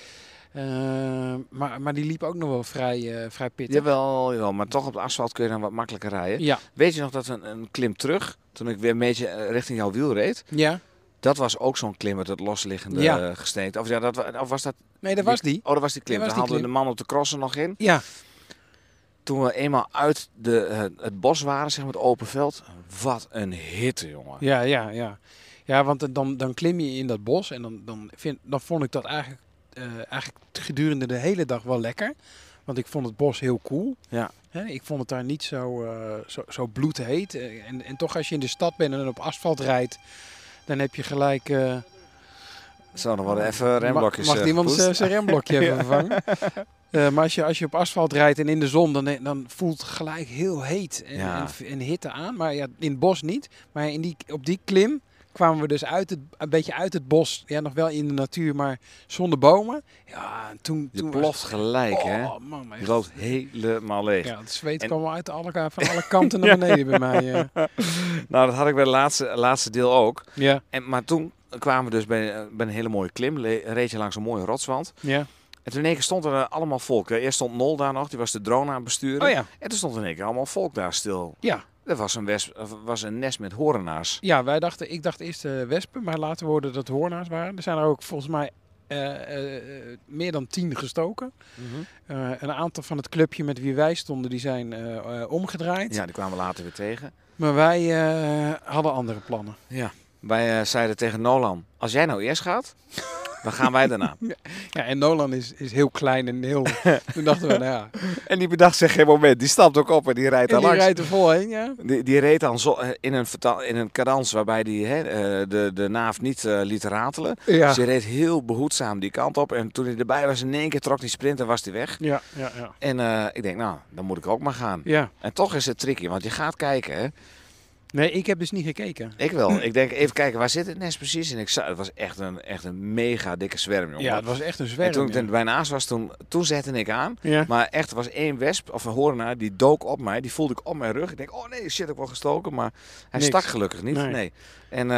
Eh, maar, maar die liep ook nog wel vrij, eh, vrij pittig. Jawel, jawel, maar toch op het asfalt kun je dan wat makkelijker rijden. Ja, Weet je nog dat een, een klim terug, toen ik weer een beetje eh, richting jouw wiel reed, ja. dat was ook zo'n klim met het losliggende Ja. gesteente. Of, ja, dat, of was dat... Nee, dat was die. Oh, dat was die klim. Daar hadden we de man op de crossen nog in. Ja, Toen we eenmaal uit de, het, het bos waren, zeg maar het open veld. Wat een hitte, jongen. Ja, ja, ja. Ja, want dan, dan klim je in dat bos en dan, dan, vind, dan vond ik dat eigenlijk, eh, eigenlijk gedurende de hele dag wel lekker. Want ik vond het bos heel cool. Ja. Ik vond het daar niet zo, eh, zo, zo bloedheet. Eh, En, en toch als je in de stad bent en op asfalt rijdt, dan heb je gelijk... eh, Zo, dan worden even remblokjes Mag, mag iemand zijn remblokje even vervangen? Maar als je, als je op asfalt rijdt en in de zon, dan, dan voelt het gelijk heel heet en, Ja. en, en hitte aan. Maar ja, in het bos niet. Maar in die, op die klim kwamen we dus uit het, een beetje uit het bos. Ja, nog wel in de natuur, maar zonder bomen. Ja, en toen... Je toen ploft gelijk, hè? Oh, man, Je echt. loopt helemaal leeg. Ja, het zweet En- kwam uit alle, van alle kanten naar beneden bij mij. Nou, dat had ik bij het laatste, laatste deel ook. Ja, En, maar toen kwamen we dus bij, eh, bij een hele mooie klim. Reed je langs een mooie rotswand. ja. En toen in één keer stond er allemaal volk. Eerst stond Nol daar nog, die was de drone aan het besturen. Oh ja, En toen stond in één keer allemaal volk daar stil. ja. Er was een, wesp, was een nest met horenaars. Ja, wij dachten, ik dacht eerst eh, wespen, maar later worden dat hoornaars waren. Er zijn er ook volgens mij eh, eh, meer dan tien gestoken. Eh, een aantal van het clubje met wie wij stonden, die zijn omgedraaid. Ja, die kwamen we later weer tegen. Maar wij hadden andere plannen. Ja. Wij zeiden tegen Nolan, als jij nou eerst gaat, dan gaan wij daarna. Ja, en Nolan is, is heel klein en heel... Toen dachten we, nou ja... En die bedacht zich geen moment. Die stapt ook op en die rijdt En daar die langs. rijdt er vol heen, ja. Die, die reed dan zo, eh, in, een in een cadans waarbij die hè, eh, de, de naaf niet eh, liet ratelen. Ja, Dus reed heel behoedzaam die kant op. En toen hij erbij was, in één keer trok die sprint en was hij weg. ja, ja, ja. En ik denk, nou, dan moet ik ook maar gaan. ja. En toch is het tricky, want je gaat kijken. Hè. Nee, ik heb dus niet gekeken. Ik wel. Ik denk, even kijken, waar zit het nest precies? En ik zag, het was echt een, echt een mega dikke zwerm, jongen. Ja, het was echt een zwerm. en toen ik ja. er bijnaast was, toen, toen zette ik aan. Ja. Maar echt, er was één wesp of een hoornaar, die dook op mij. Die voelde ik op mijn rug. Ik denk, oh nee, shit, ik wel gestoken. Maar hij Niks. stak gelukkig niet. Nee. Nee. En eh,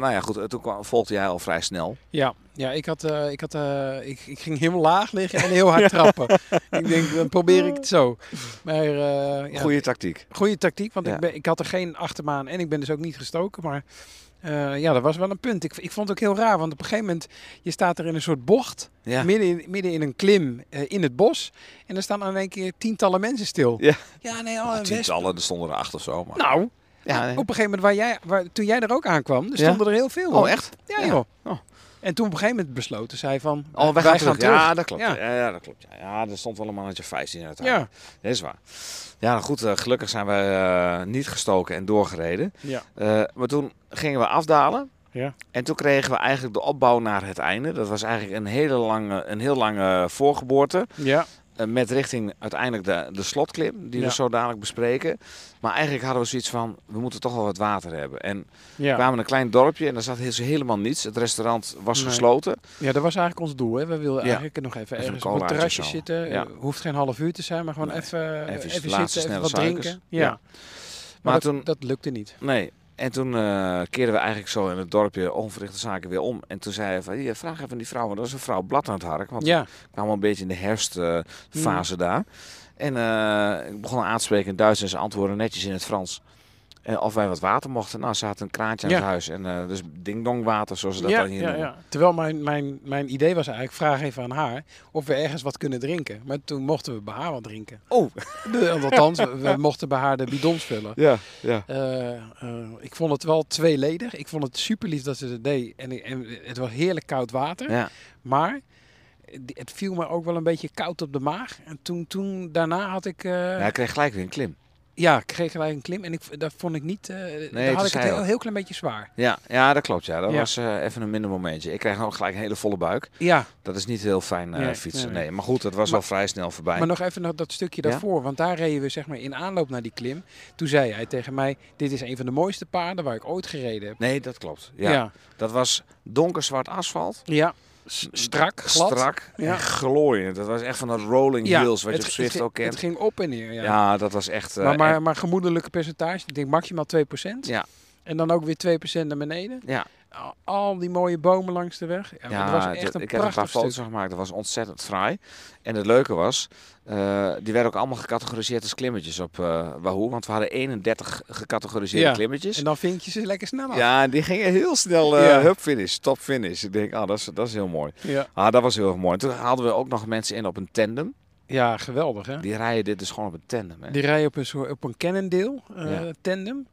nou ja, goed, toen kwam, volgde jij al vrij snel. Ja, ja ik, had, eh, ik, had, eh, ik, ik ging helemaal laag liggen en heel hard trappen. Ik denk, dan probeer ik het zo. Maar eh, ja, Goeie tactiek. goede tactiek, want Ja. ik, ben, ik had er geen achtermaan en ik ben dus ook niet gestoken. Maar eh, ja, dat was wel een punt. Ik, ik vond het ook heel raar, want op een gegeven moment, je staat er in een soort bocht, Ja. midden, in, midden in een klim eh, in het bos. En er staan in één keer tientallen mensen stil. Ja. Ja, nee, al wesp. Tientallen, er stonden er acht of zo. Maar... Nou, ja, nee. op een gegeven moment, waar jij, waar, toen jij er ook aankwam, er Ja. stonden er heel veel. Oh, echt? Ja, Ja. joh. Oh. En toen op een gegeven moment besloten zij van, Oh, wij, gaan, terug. Ja, dat klopt. Ja. Ja. Dat klopt. Ja. er stond wel een mannetje 15 uit. Ja, Dat is waar. Ja, nou goed, eh, gelukkig zijn wij eh, niet gestoken en doorgereden. ja, Eh, maar toen gingen we afdalen. ja. En toen kregen we eigenlijk de opbouw naar het einde. Dat was eigenlijk een hele lange, een heel lange voorgeboorte. Ja, Eh, met richting uiteindelijk de, de slotklim, die Ja. we zo dadelijk bespreken. Maar eigenlijk hadden we zoiets van, we moeten toch wel wat water hebben. En we ja. kwamen in een klein dorpje en daar zat he- helemaal niets. Het restaurant was Nee. gesloten. ja, dat was eigenlijk ons doel. Hè. We wilden Ja. eigenlijk nog even, een ergens op het terrasje zitten. Ja. Eh, hoeft geen half uur te zijn, maar gewoon Nee. even, Even even, laatste zitten, even wat suikers. drinken. Ja. Ja. Maar, Maar dat, toen- dat lukte niet. Nee. En toen eh keerden we eigenlijk zo in het dorpje onverrichte zaken weer om. En toen zei hij van, vraag even aan die vrouw, want dat is een vrouw blad aan het hark. Want Ja, we kwamen een beetje in de herfstfase daar. En eh, ik begon aan te spreken in Duits en ze antwoordden netjes in het Frans. Eh, of wij wat water mochten. Nou, ze had een kraantje aan Ja. het huis. En eh, dus ding-dong water, zoals ze dat ja, dan hier ja, noemen. Terwijl mijn, mijn, mijn idee was eigenlijk, vraag even aan haar of we ergens wat kunnen drinken. Maar toen mochten we bij haar wat drinken. Oh, De, althans, we, mochten bij haar de bidons vullen. ja, ja. Eh, ik vond het wel tweeledig. Ik vond het super lief dat ze het deed. En, en het was heerlijk koud water. ja. Maar het- viel me ook wel een beetje koud op de maag. En toen, toen daarna had ik... Ja, hij kreeg gelijk weer een klim. Ik kreeg gelijk een klim. En ik, dat vond ik niet... eh dat daar had ik het heel, heel klein beetje zwaar. Ja, ja dat klopt. Ja. Dat Ja. was eh, even een minder momentje. Ik kreeg ook gelijk een hele volle buik. Ja, Dat is niet heel fijn eh, Nee, fietsen. nee, Nee, nee. Maar goed, het was Maar- wel vrij snel voorbij. maar nog even nog dat stukje Ja? daarvoor. Want daar reden we zeg maar in aanloop naar die klim. Toen zei hij tegen mij, dit is een van de mooiste paarden waar ik ooit gereden heb. Nee, dat klopt. Ja. ja. Dat was donkerzwart asfalt. Ja. Strak, glad. Strak Ja. en glooiend. Dat was echt van dat rolling Ja, hills, wat je het- op Zwift het, ook kent. Het ging op en neer, ja. ja. dat was echt... eh, maar, maar, maar gemoedelijke percentage, ik denk maximaal 2%. Ja. En dan ook weer 2% naar beneden. ja, Al, die mooie bomen langs de weg. Ja, was echt een ik heb een paar foto's gemaakt. Dat was ontzettend fraai. En het leuke was, eh, die werden ook allemaal gecategoriseerd als klimmetjes op eh Wahoo. Want we hadden 31 gecategoriseerde Ja, klimmetjes. En dan vind je ze lekker snel af. Ja, die gingen heel snel, eh Ja. hup finish, top finish. Ik denk, ah, dat is, dat is heel mooi. Ja. Ah, dat was heel erg mooi. En toen haalden we ook nog mensen in op een tandem. Ja, geweldig hè. Die rijden dit dus gewoon op een tandem. Hè? Die rijden op een, soort, op een Cannondale Ja. tandem.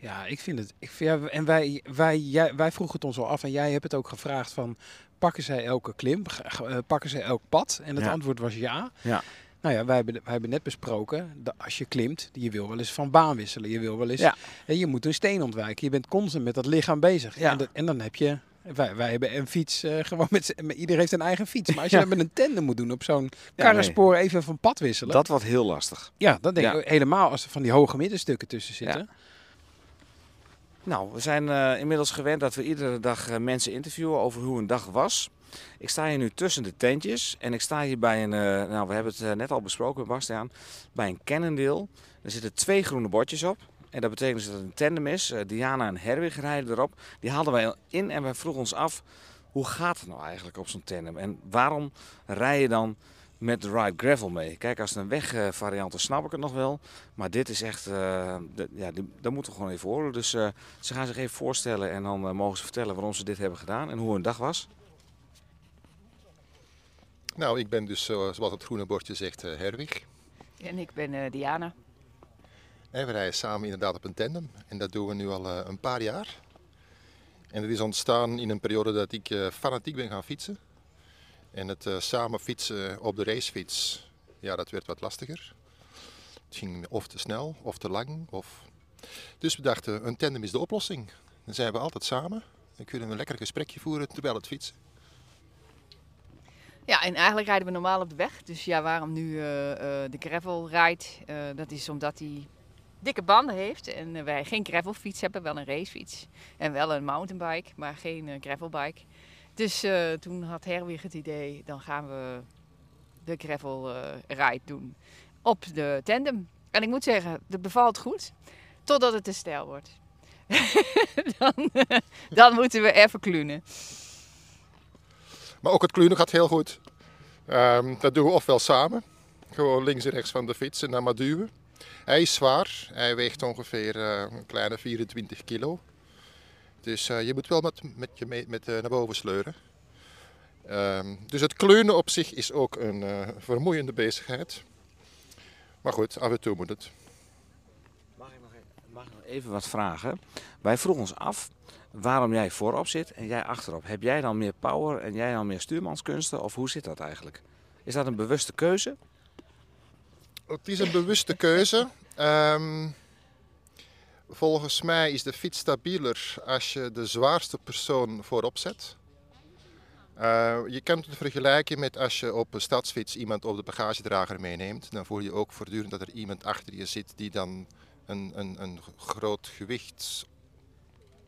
Ja, ik vind het. Ik vind, ja, en wij, wij, jij, wij vroegen het ons al af en jij hebt het ook gevraagd van pakken zij elke klim, eh, pakken zij elk pad? En het Ja. antwoord was ja. Ja. Nou ja, wij hebben, wij hebben net besproken dat als je klimt, je wil wel eens van baan wisselen. Je wil wel eens, Ja. je moet een steen ontwijken. Je bent constant met dat lichaam bezig. Ja. En, dat- en dan heb je Wij, wij hebben een fiets, eh, gewoon met, iedereen heeft een eigen fiets. Maar als je Ja. met een tandem moet doen op zo'n karrenspoor even van pad wisselen. Dat wordt heel lastig. ja, dat denk ik helemaal als er van die hoge middenstukken tussen zitten. Nou, we zijn eh, inmiddels gewend dat we iedere dag eh, mensen interviewen over hoe een dag was. Ik sta hier nu tussen de tentjes en ik sta hier bij een, eh, nou we hebben het net al besproken met Bastiaan, bij een Cannondale. Er zitten twee groene bordjes op. En dat betekent dus dat het een tandem is. Diana en Herwig rijden erop. Die haalden wij in en wij vroegen ons af, hoe gaat het nou eigenlijk op zo'n tandem? En waarom rij je dan met de Ride Gravel mee? Kijk, als het een wegvariant is, snap ik het nog wel. Maar dit is echt, eh, de- ja, die, dat moeten we gewoon even horen. Dus eh, ze gaan zich even voorstellen en dan eh, mogen ze vertellen waarom ze dit hebben gedaan en hoe hun dag was. Nou, ik ben dus, eh, zoals het groene bordje zegt, eh, Herwig. En ik ben eh, Diana. En we rijden samen inderdaad op een tandem. En dat doen we nu al eh, een paar jaar. En het is ontstaan in een periode dat ik eh, fanatiek ben gaan fietsen. En het eh, samen fietsen op de racefiets, ja, dat werd wat lastiger. Het ging of te snel, of te lang. Of... Dus we dachten, een tandem is de oplossing. Dan zijn we altijd samen. Dan kunnen we een lekker gesprekje voeren terwijl het fietsen. Ja, en eigenlijk rijden we normaal op de weg. Dus ja, waarom nu eh, eh, de gravel rijdt? Eh, dat is omdat hij dikke banden heeft. En eh, wij geen gravelfiets hebben, wel een racefiets. En wel een mountainbike, maar geen eh, gravelbike. Dus eh, toen had Herwig het idee, dan gaan we de gravel eh, ride doen op de tandem. En ik moet zeggen, dat bevalt goed. Totdat het te stijl wordt. dan, eh, dan moeten we even klunen. Maar ook het klunen gaat heel goed. Ehm, dat doen we ofwel samen, gewoon links en rechts van de fiets en dan maar duwen. Hij is zwaar, hij weegt ongeveer een kleine 24 kilo. Dus eh, je moet wel met, met je mee, met, eh, naar boven sleuren. Ehm, dus het kleunen op zich is ook een eh, vermoeiende bezigheid. Maar goed, af en toe moet het. Mag ik nog even, mag ik nog even wat vragen? Wij vroegen ons af waarom jij voorop zit en jij achterop. Heb jij dan meer power en jij dan meer stuurmanskunsten? Of hoe zit dat eigenlijk? Is dat een bewuste keuze? Het is een bewuste keuze. Ehm, volgens mij is de fiets stabieler als je de zwaarste persoon voorop zet. Eh, je kan het vergelijken met als je op een stadsfiets iemand op de bagagedrager meeneemt. Dan voel je ook voortdurend dat er iemand achter je zit die dan een, een, een groot gewicht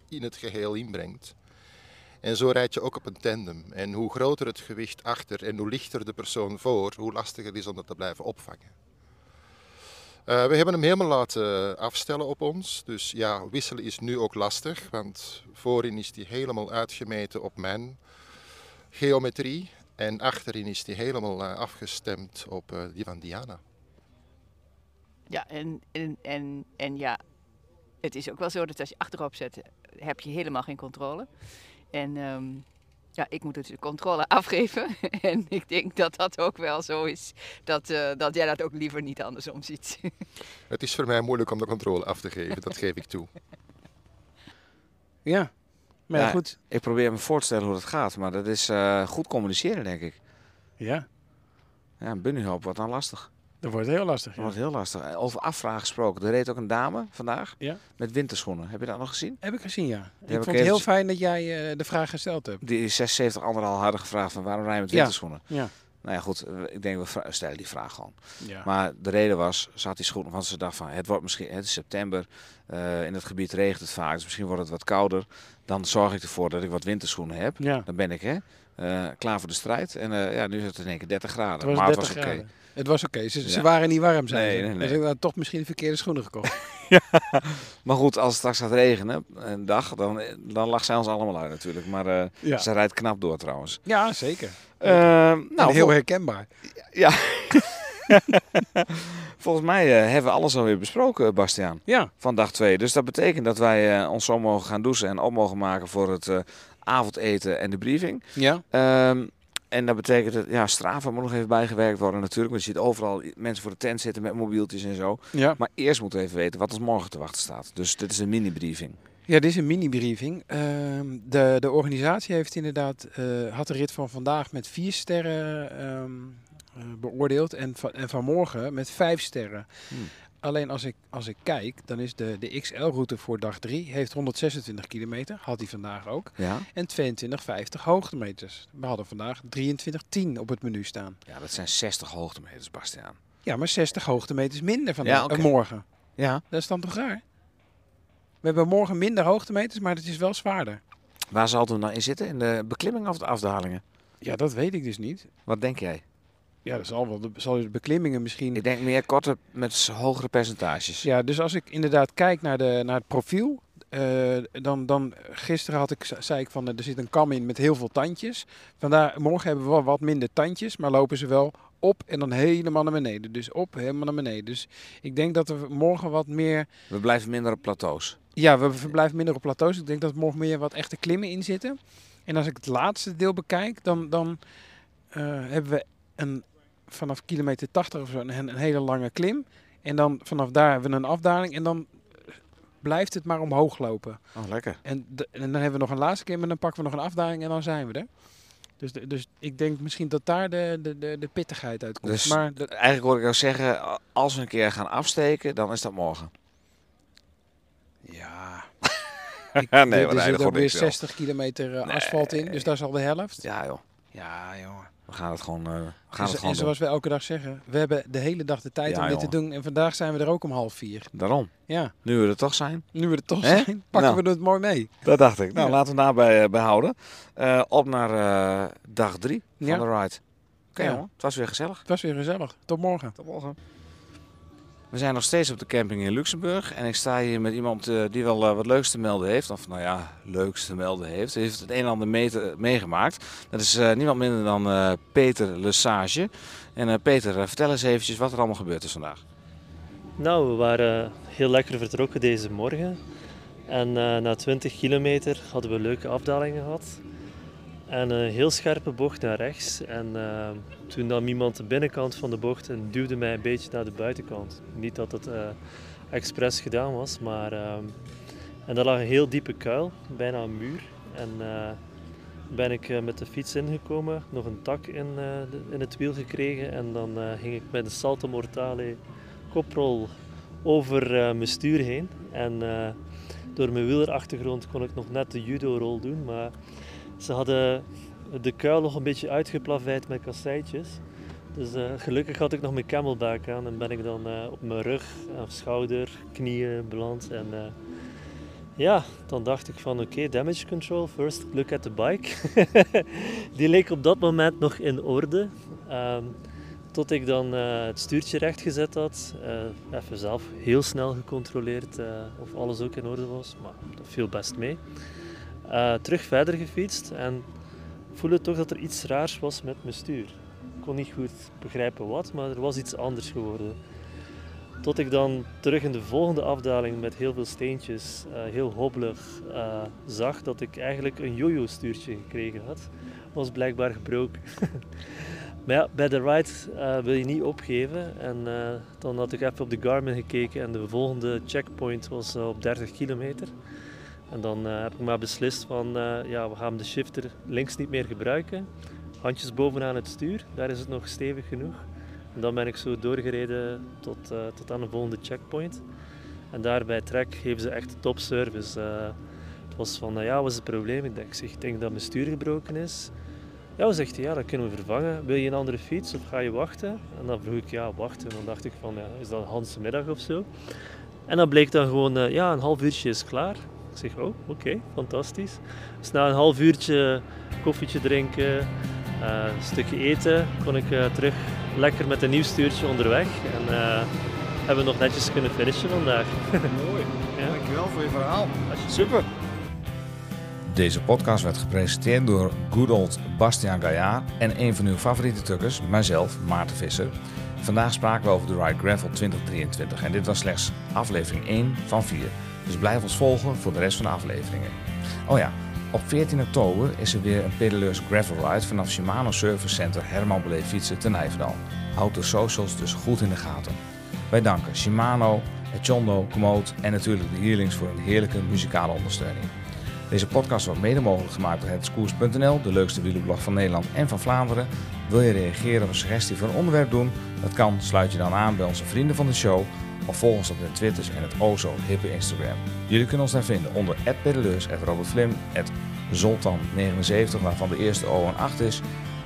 in het geheel inbrengt. En zo rijd je ook op een tandem. En hoe groter het gewicht achter en hoe lichter de persoon voor, hoe lastiger het is om dat te blijven opvangen. Eh, we hebben hem helemaal laten afstellen op ons. Dus ja, wisselen is nu ook lastig, want voorin is hij helemaal uitgemeten op mijn geometrie. En achterin is hij helemaal eh, afgestemd op eh, die van Diana. Ja, en, en, en, en ja, het is ook wel zo dat als je achterop zet, heb je helemaal geen controle. En ehm, ja, ik moet dus de controle afgeven. en ik denk dat dat ook wel zo is, dat, eh, dat jij dat ook liever niet andersom ziet. Het is voor mij moeilijk om de controle af te geven, dat geef ik toe. Ja, maar ja, goed. Ik probeer me voor te stellen hoe dat gaat, maar dat is eh, goed communiceren, denk ik. Ja, Ja, een bunnyhoop wordt dan lastig. Dat wordt heel lastig. Dat wordt heel lastig. Eh, Over afvragen gesproken. Er reed ook een dame vandaag Ja. met winterschoenen. Heb je dat nog gezien? Heb ik gezien, ja. ik vond het heel fijn dat jij eh, de vraag gesteld hebt. Die 76 anderen al hadden gevraagd van waarom rij je met winterschoenen? Ja. Nou ja, goed. eh, Ik denk we stellen die vraag gewoon. Ja. Maar de reden was, ze had die schoenen, want ze dacht van het wordt misschien, het is september, in het gebied regent het vaak, dus misschien wordt het wat kouder. Dan zorg ik ervoor dat ik wat winterschoenen heb. ja. Dan ben ik hè, klaar voor de strijd. En ja, nu is het in één keer 30 graden. Maar 30 het was oké. Het was oké. Ze, ze Ja. waren niet warm, zijn Nee, ze. nee, nee. Dus ik had toch misschien de verkeerde schoenen gekocht. Maar goed, als het straks gaat regenen, een dag, dan, dan lacht zij ons allemaal uit natuurlijk. Maar eh, Ja, ze rijdt knap door trouwens. ja zeker. Eh, Nou, heel herkenbaar. ja. Volgens mij eh, hebben we alles alweer besproken, Bastiaan. Ja, van dag 2. Dus dat betekent dat wij ons zo mogen gaan douchen en op mogen maken voor het avondeten en de briefing. ja. Ehm, en dat betekent dat ja, Strava moet nog even bijgewerkt worden natuurlijk. Want je ziet overal mensen voor de tent zitten met mobieltjes en zo. ja. Maar eerst moeten we even weten wat ons morgen te wachten staat. Dus dit is een mini-briefing. Ja, dit is een mini-briefing. Ehm, de, de organisatie heeft inderdaad, eh, had de rit van vandaag met vier sterren ehm, eh, beoordeeld en, van, en vanmorgen met vijf sterren. Hmm. Alleen als ik, als ik kijk, dan is de, de XL-route voor dag 3 heeft 126 kilometer, had hij vandaag ook. Ja? En 2250 hoogtemeters. We hadden vandaag 2310 op het menu staan. Ja, dat zijn 60 hoogtemeters, Bastiaan. Ja, maar 60 hoogtemeters minder vandaag, Ja, eh, morgen. Ja. Dat is dan toch raar? We hebben morgen minder hoogtemeters, maar het is wel zwaarder. Waar zal het nou in zitten? In de beklimmingen of de afdalingen? Ja, dat weet ik dus niet. Wat denk jij? Ja, dat zal wel de, zal de beklimmingen misschien... Ik denk meer korte met hogere percentages. Ja, dus als ik inderdaad kijk naar, de, naar het profiel, eh, dan, dan gisteren had ik, zei ik van eh, er zit een kam in met heel veel tandjes. Vandaar, morgen hebben we wel wat minder tandjes, maar lopen ze wel op en dan helemaal naar beneden. Dus op, helemaal naar beneden. Dus ik denk dat er morgen wat meer, We blijven minder op plateaus. ja, we verblijven minder op plateaus. Ik denk dat er morgen meer wat echte klimmen in zitten. En als ik het laatste deel bekijk, dan, dan eh, hebben we een, vanaf kilometer 80 of zo een, een hele lange klim. En dan vanaf daar hebben we een afdaling en dan blijft het maar omhoog lopen. Oh, lekker. En, de- en dan hebben we nog een laatste keer, maar dan pakken we nog een afdaling en dan zijn we er. Dus, de- dus ik denk misschien dat daar de, de, de, pittigheid uitkomt. Dus maar eigenlijk hoor ik jou zeggen, als we een keer gaan afsteken, dan is dat morgen. ja, nee, er, zit ook weer niks wel. 60 kilometer asfalt in, dus daar is al de helft. Ja joh, Ja, jongen. We gaan het gewoon, eh, we En, gaan het en gewoon doen. zoals we elke dag zeggen, we hebben de hele dag de tijd Ja, om dit te doen. En vandaag zijn we er ook om half vier. Daarom, Ja, nu we er toch zijn. nu we er toch zijn, pakken Nou. we het mooi mee. Dat dacht ik. Nou, Ja. laten we daarbij eh, bij houden. Eh, op naar dag drie Ja. van de ride. Oké Ja. jongen, het was weer gezellig. Het was weer gezellig. Tot morgen. Tot morgen. We zijn nog steeds op de camping in Luxemburg. En ik sta hier met iemand eh, die wel eh, wat leuks te melden heeft. Of nou ja, leuks te melden heeft. Hij heeft het een en ander mee meegemaakt. Dat is eh, niemand minder dan Peter Lesage. En Peter, vertel eens eventjes wat er allemaal gebeurd is vandaag. Nou, we waren heel lekker vertrokken deze morgen. En na 20 kilometer hadden we leuke afdalingen gehad. En een heel scherpe bocht naar rechts. En eh, toen nam iemand de binnenkant van de bocht en duwde mij een beetje naar de buitenkant. Niet dat het eh expres gedaan was, maar... eh, en daar lag een heel diepe kuil, bijna een muur. En ben ik met de fiets ingekomen, nog een tak in, de- in het wiel gekregen. En dan ging ik met een salto mortale koprol over mijn stuur heen. En door mijn wielerachtergrond kon ik nog net de judo-rol doen. Maar ze hadden de kuil nog een beetje uitgeplaveid met kasseitjes. Dus eh, gelukkig had ik nog mijn camelback aan en ben ik dan eh, op mijn rug, schouder, knieën beland. En eh, ja, dan dacht ik van oké, damage control, first look at the bike. Die leek op dat moment nog in orde. Ehm, tot ik dan het stuurtje rechtgezet had. even zelf heel snel gecontroleerd of alles ook in orde was. Maar dat viel best mee. Eh, terug verder gefietst en voelde toch dat er iets raars was met mijn stuur. Ik kon niet goed begrijpen wat, maar er was iets anders geworden. Tot ik dan terug in de volgende afdaling met heel veel steentjes, eh, heel hobbelig, eh, zag dat ik eigenlijk een jojo stuurtje gekregen had. Was blijkbaar gebroken. Maar ja, bij de ride wil je niet opgeven. En dan had ik even op de Garmin gekeken en de volgende checkpoint was op 30 kilometer. En dan eh, heb ik maar beslist van, eh, ja, we gaan de shifter links niet meer gebruiken. Handjes bovenaan het stuur, daar is het nog stevig genoeg. En dan ben ik zo doorgereden tot, eh, tot aan de volgende checkpoint. En daar bij Trek geven ze echt top service. Eh, het was van, ja, wat is het probleem? Ik denk, ik denk dat mijn stuur gebroken is. Ja, zegt ja, dat kunnen we vervangen. Wil je een andere fiets of ga je wachten? En dan vroeg ik, ja, wachten. En dan dacht ik van, ja, is dat een middag of zo? En dan bleek dan gewoon, ja, een half uurtje is klaar. Ik zeg, oh, oké, fantastisch. Dus na een half uurtje koffietje drinken, eh, een stukje eten, kon ik eh, terug lekker met een nieuw stuurtje onderweg. En eh, hebben we nog netjes kunnen finishen vandaag. Mooi. Ja. Dankjewel voor je verhaal. Super. Deze podcast werd gepresenteerd door good old Bastiaan Gaillard en een van uw favoriete tukkers, mijzelf, Maarten Visser. Vandaag spraken we over de Ride Gravel 2023 en dit was slechts aflevering 1 van 4. Dus blijf ons volgen voor de rest van de afleveringen. Oh ja, op 14 oktober is er weer een pedaleurs gravel ride vanaf Shimano Service Center Herman Beleef Fietsen te Nijverdal. Houd de socials dus goed in de gaten. Wij danken Shimano, Echondo, Komoot en natuurlijk de Heerlings voor een heerlijke muzikale ondersteuning. Deze podcast wordt mede mogelijk gemaakt door hetskoers.nl, de leukste wielerblog van Nederland en van Vlaanderen. Wil je reageren of een suggestie voor een onderwerp doen? Dat kan, sluit je dan aan bij onze vrienden van de show Of volg ons op de Twitters en het o zo hippe Instagram. Jullie kunnen ons daar vinden onder @pedaleurs, @robertvlim, @zoltan79 waarvan de eerste O een 8 is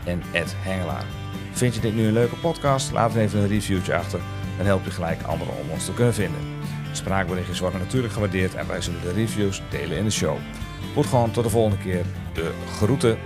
en @hengelaar. Vind je dit nu een leuke podcast? Laat even een reviewtje achter. Dan help je gelijk anderen om ons te kunnen vinden. Spraakberichtjes worden natuurlijk gewaardeerd en wij zullen de reviews delen in de show. Goed gewoon tot de volgende keer. De groeten.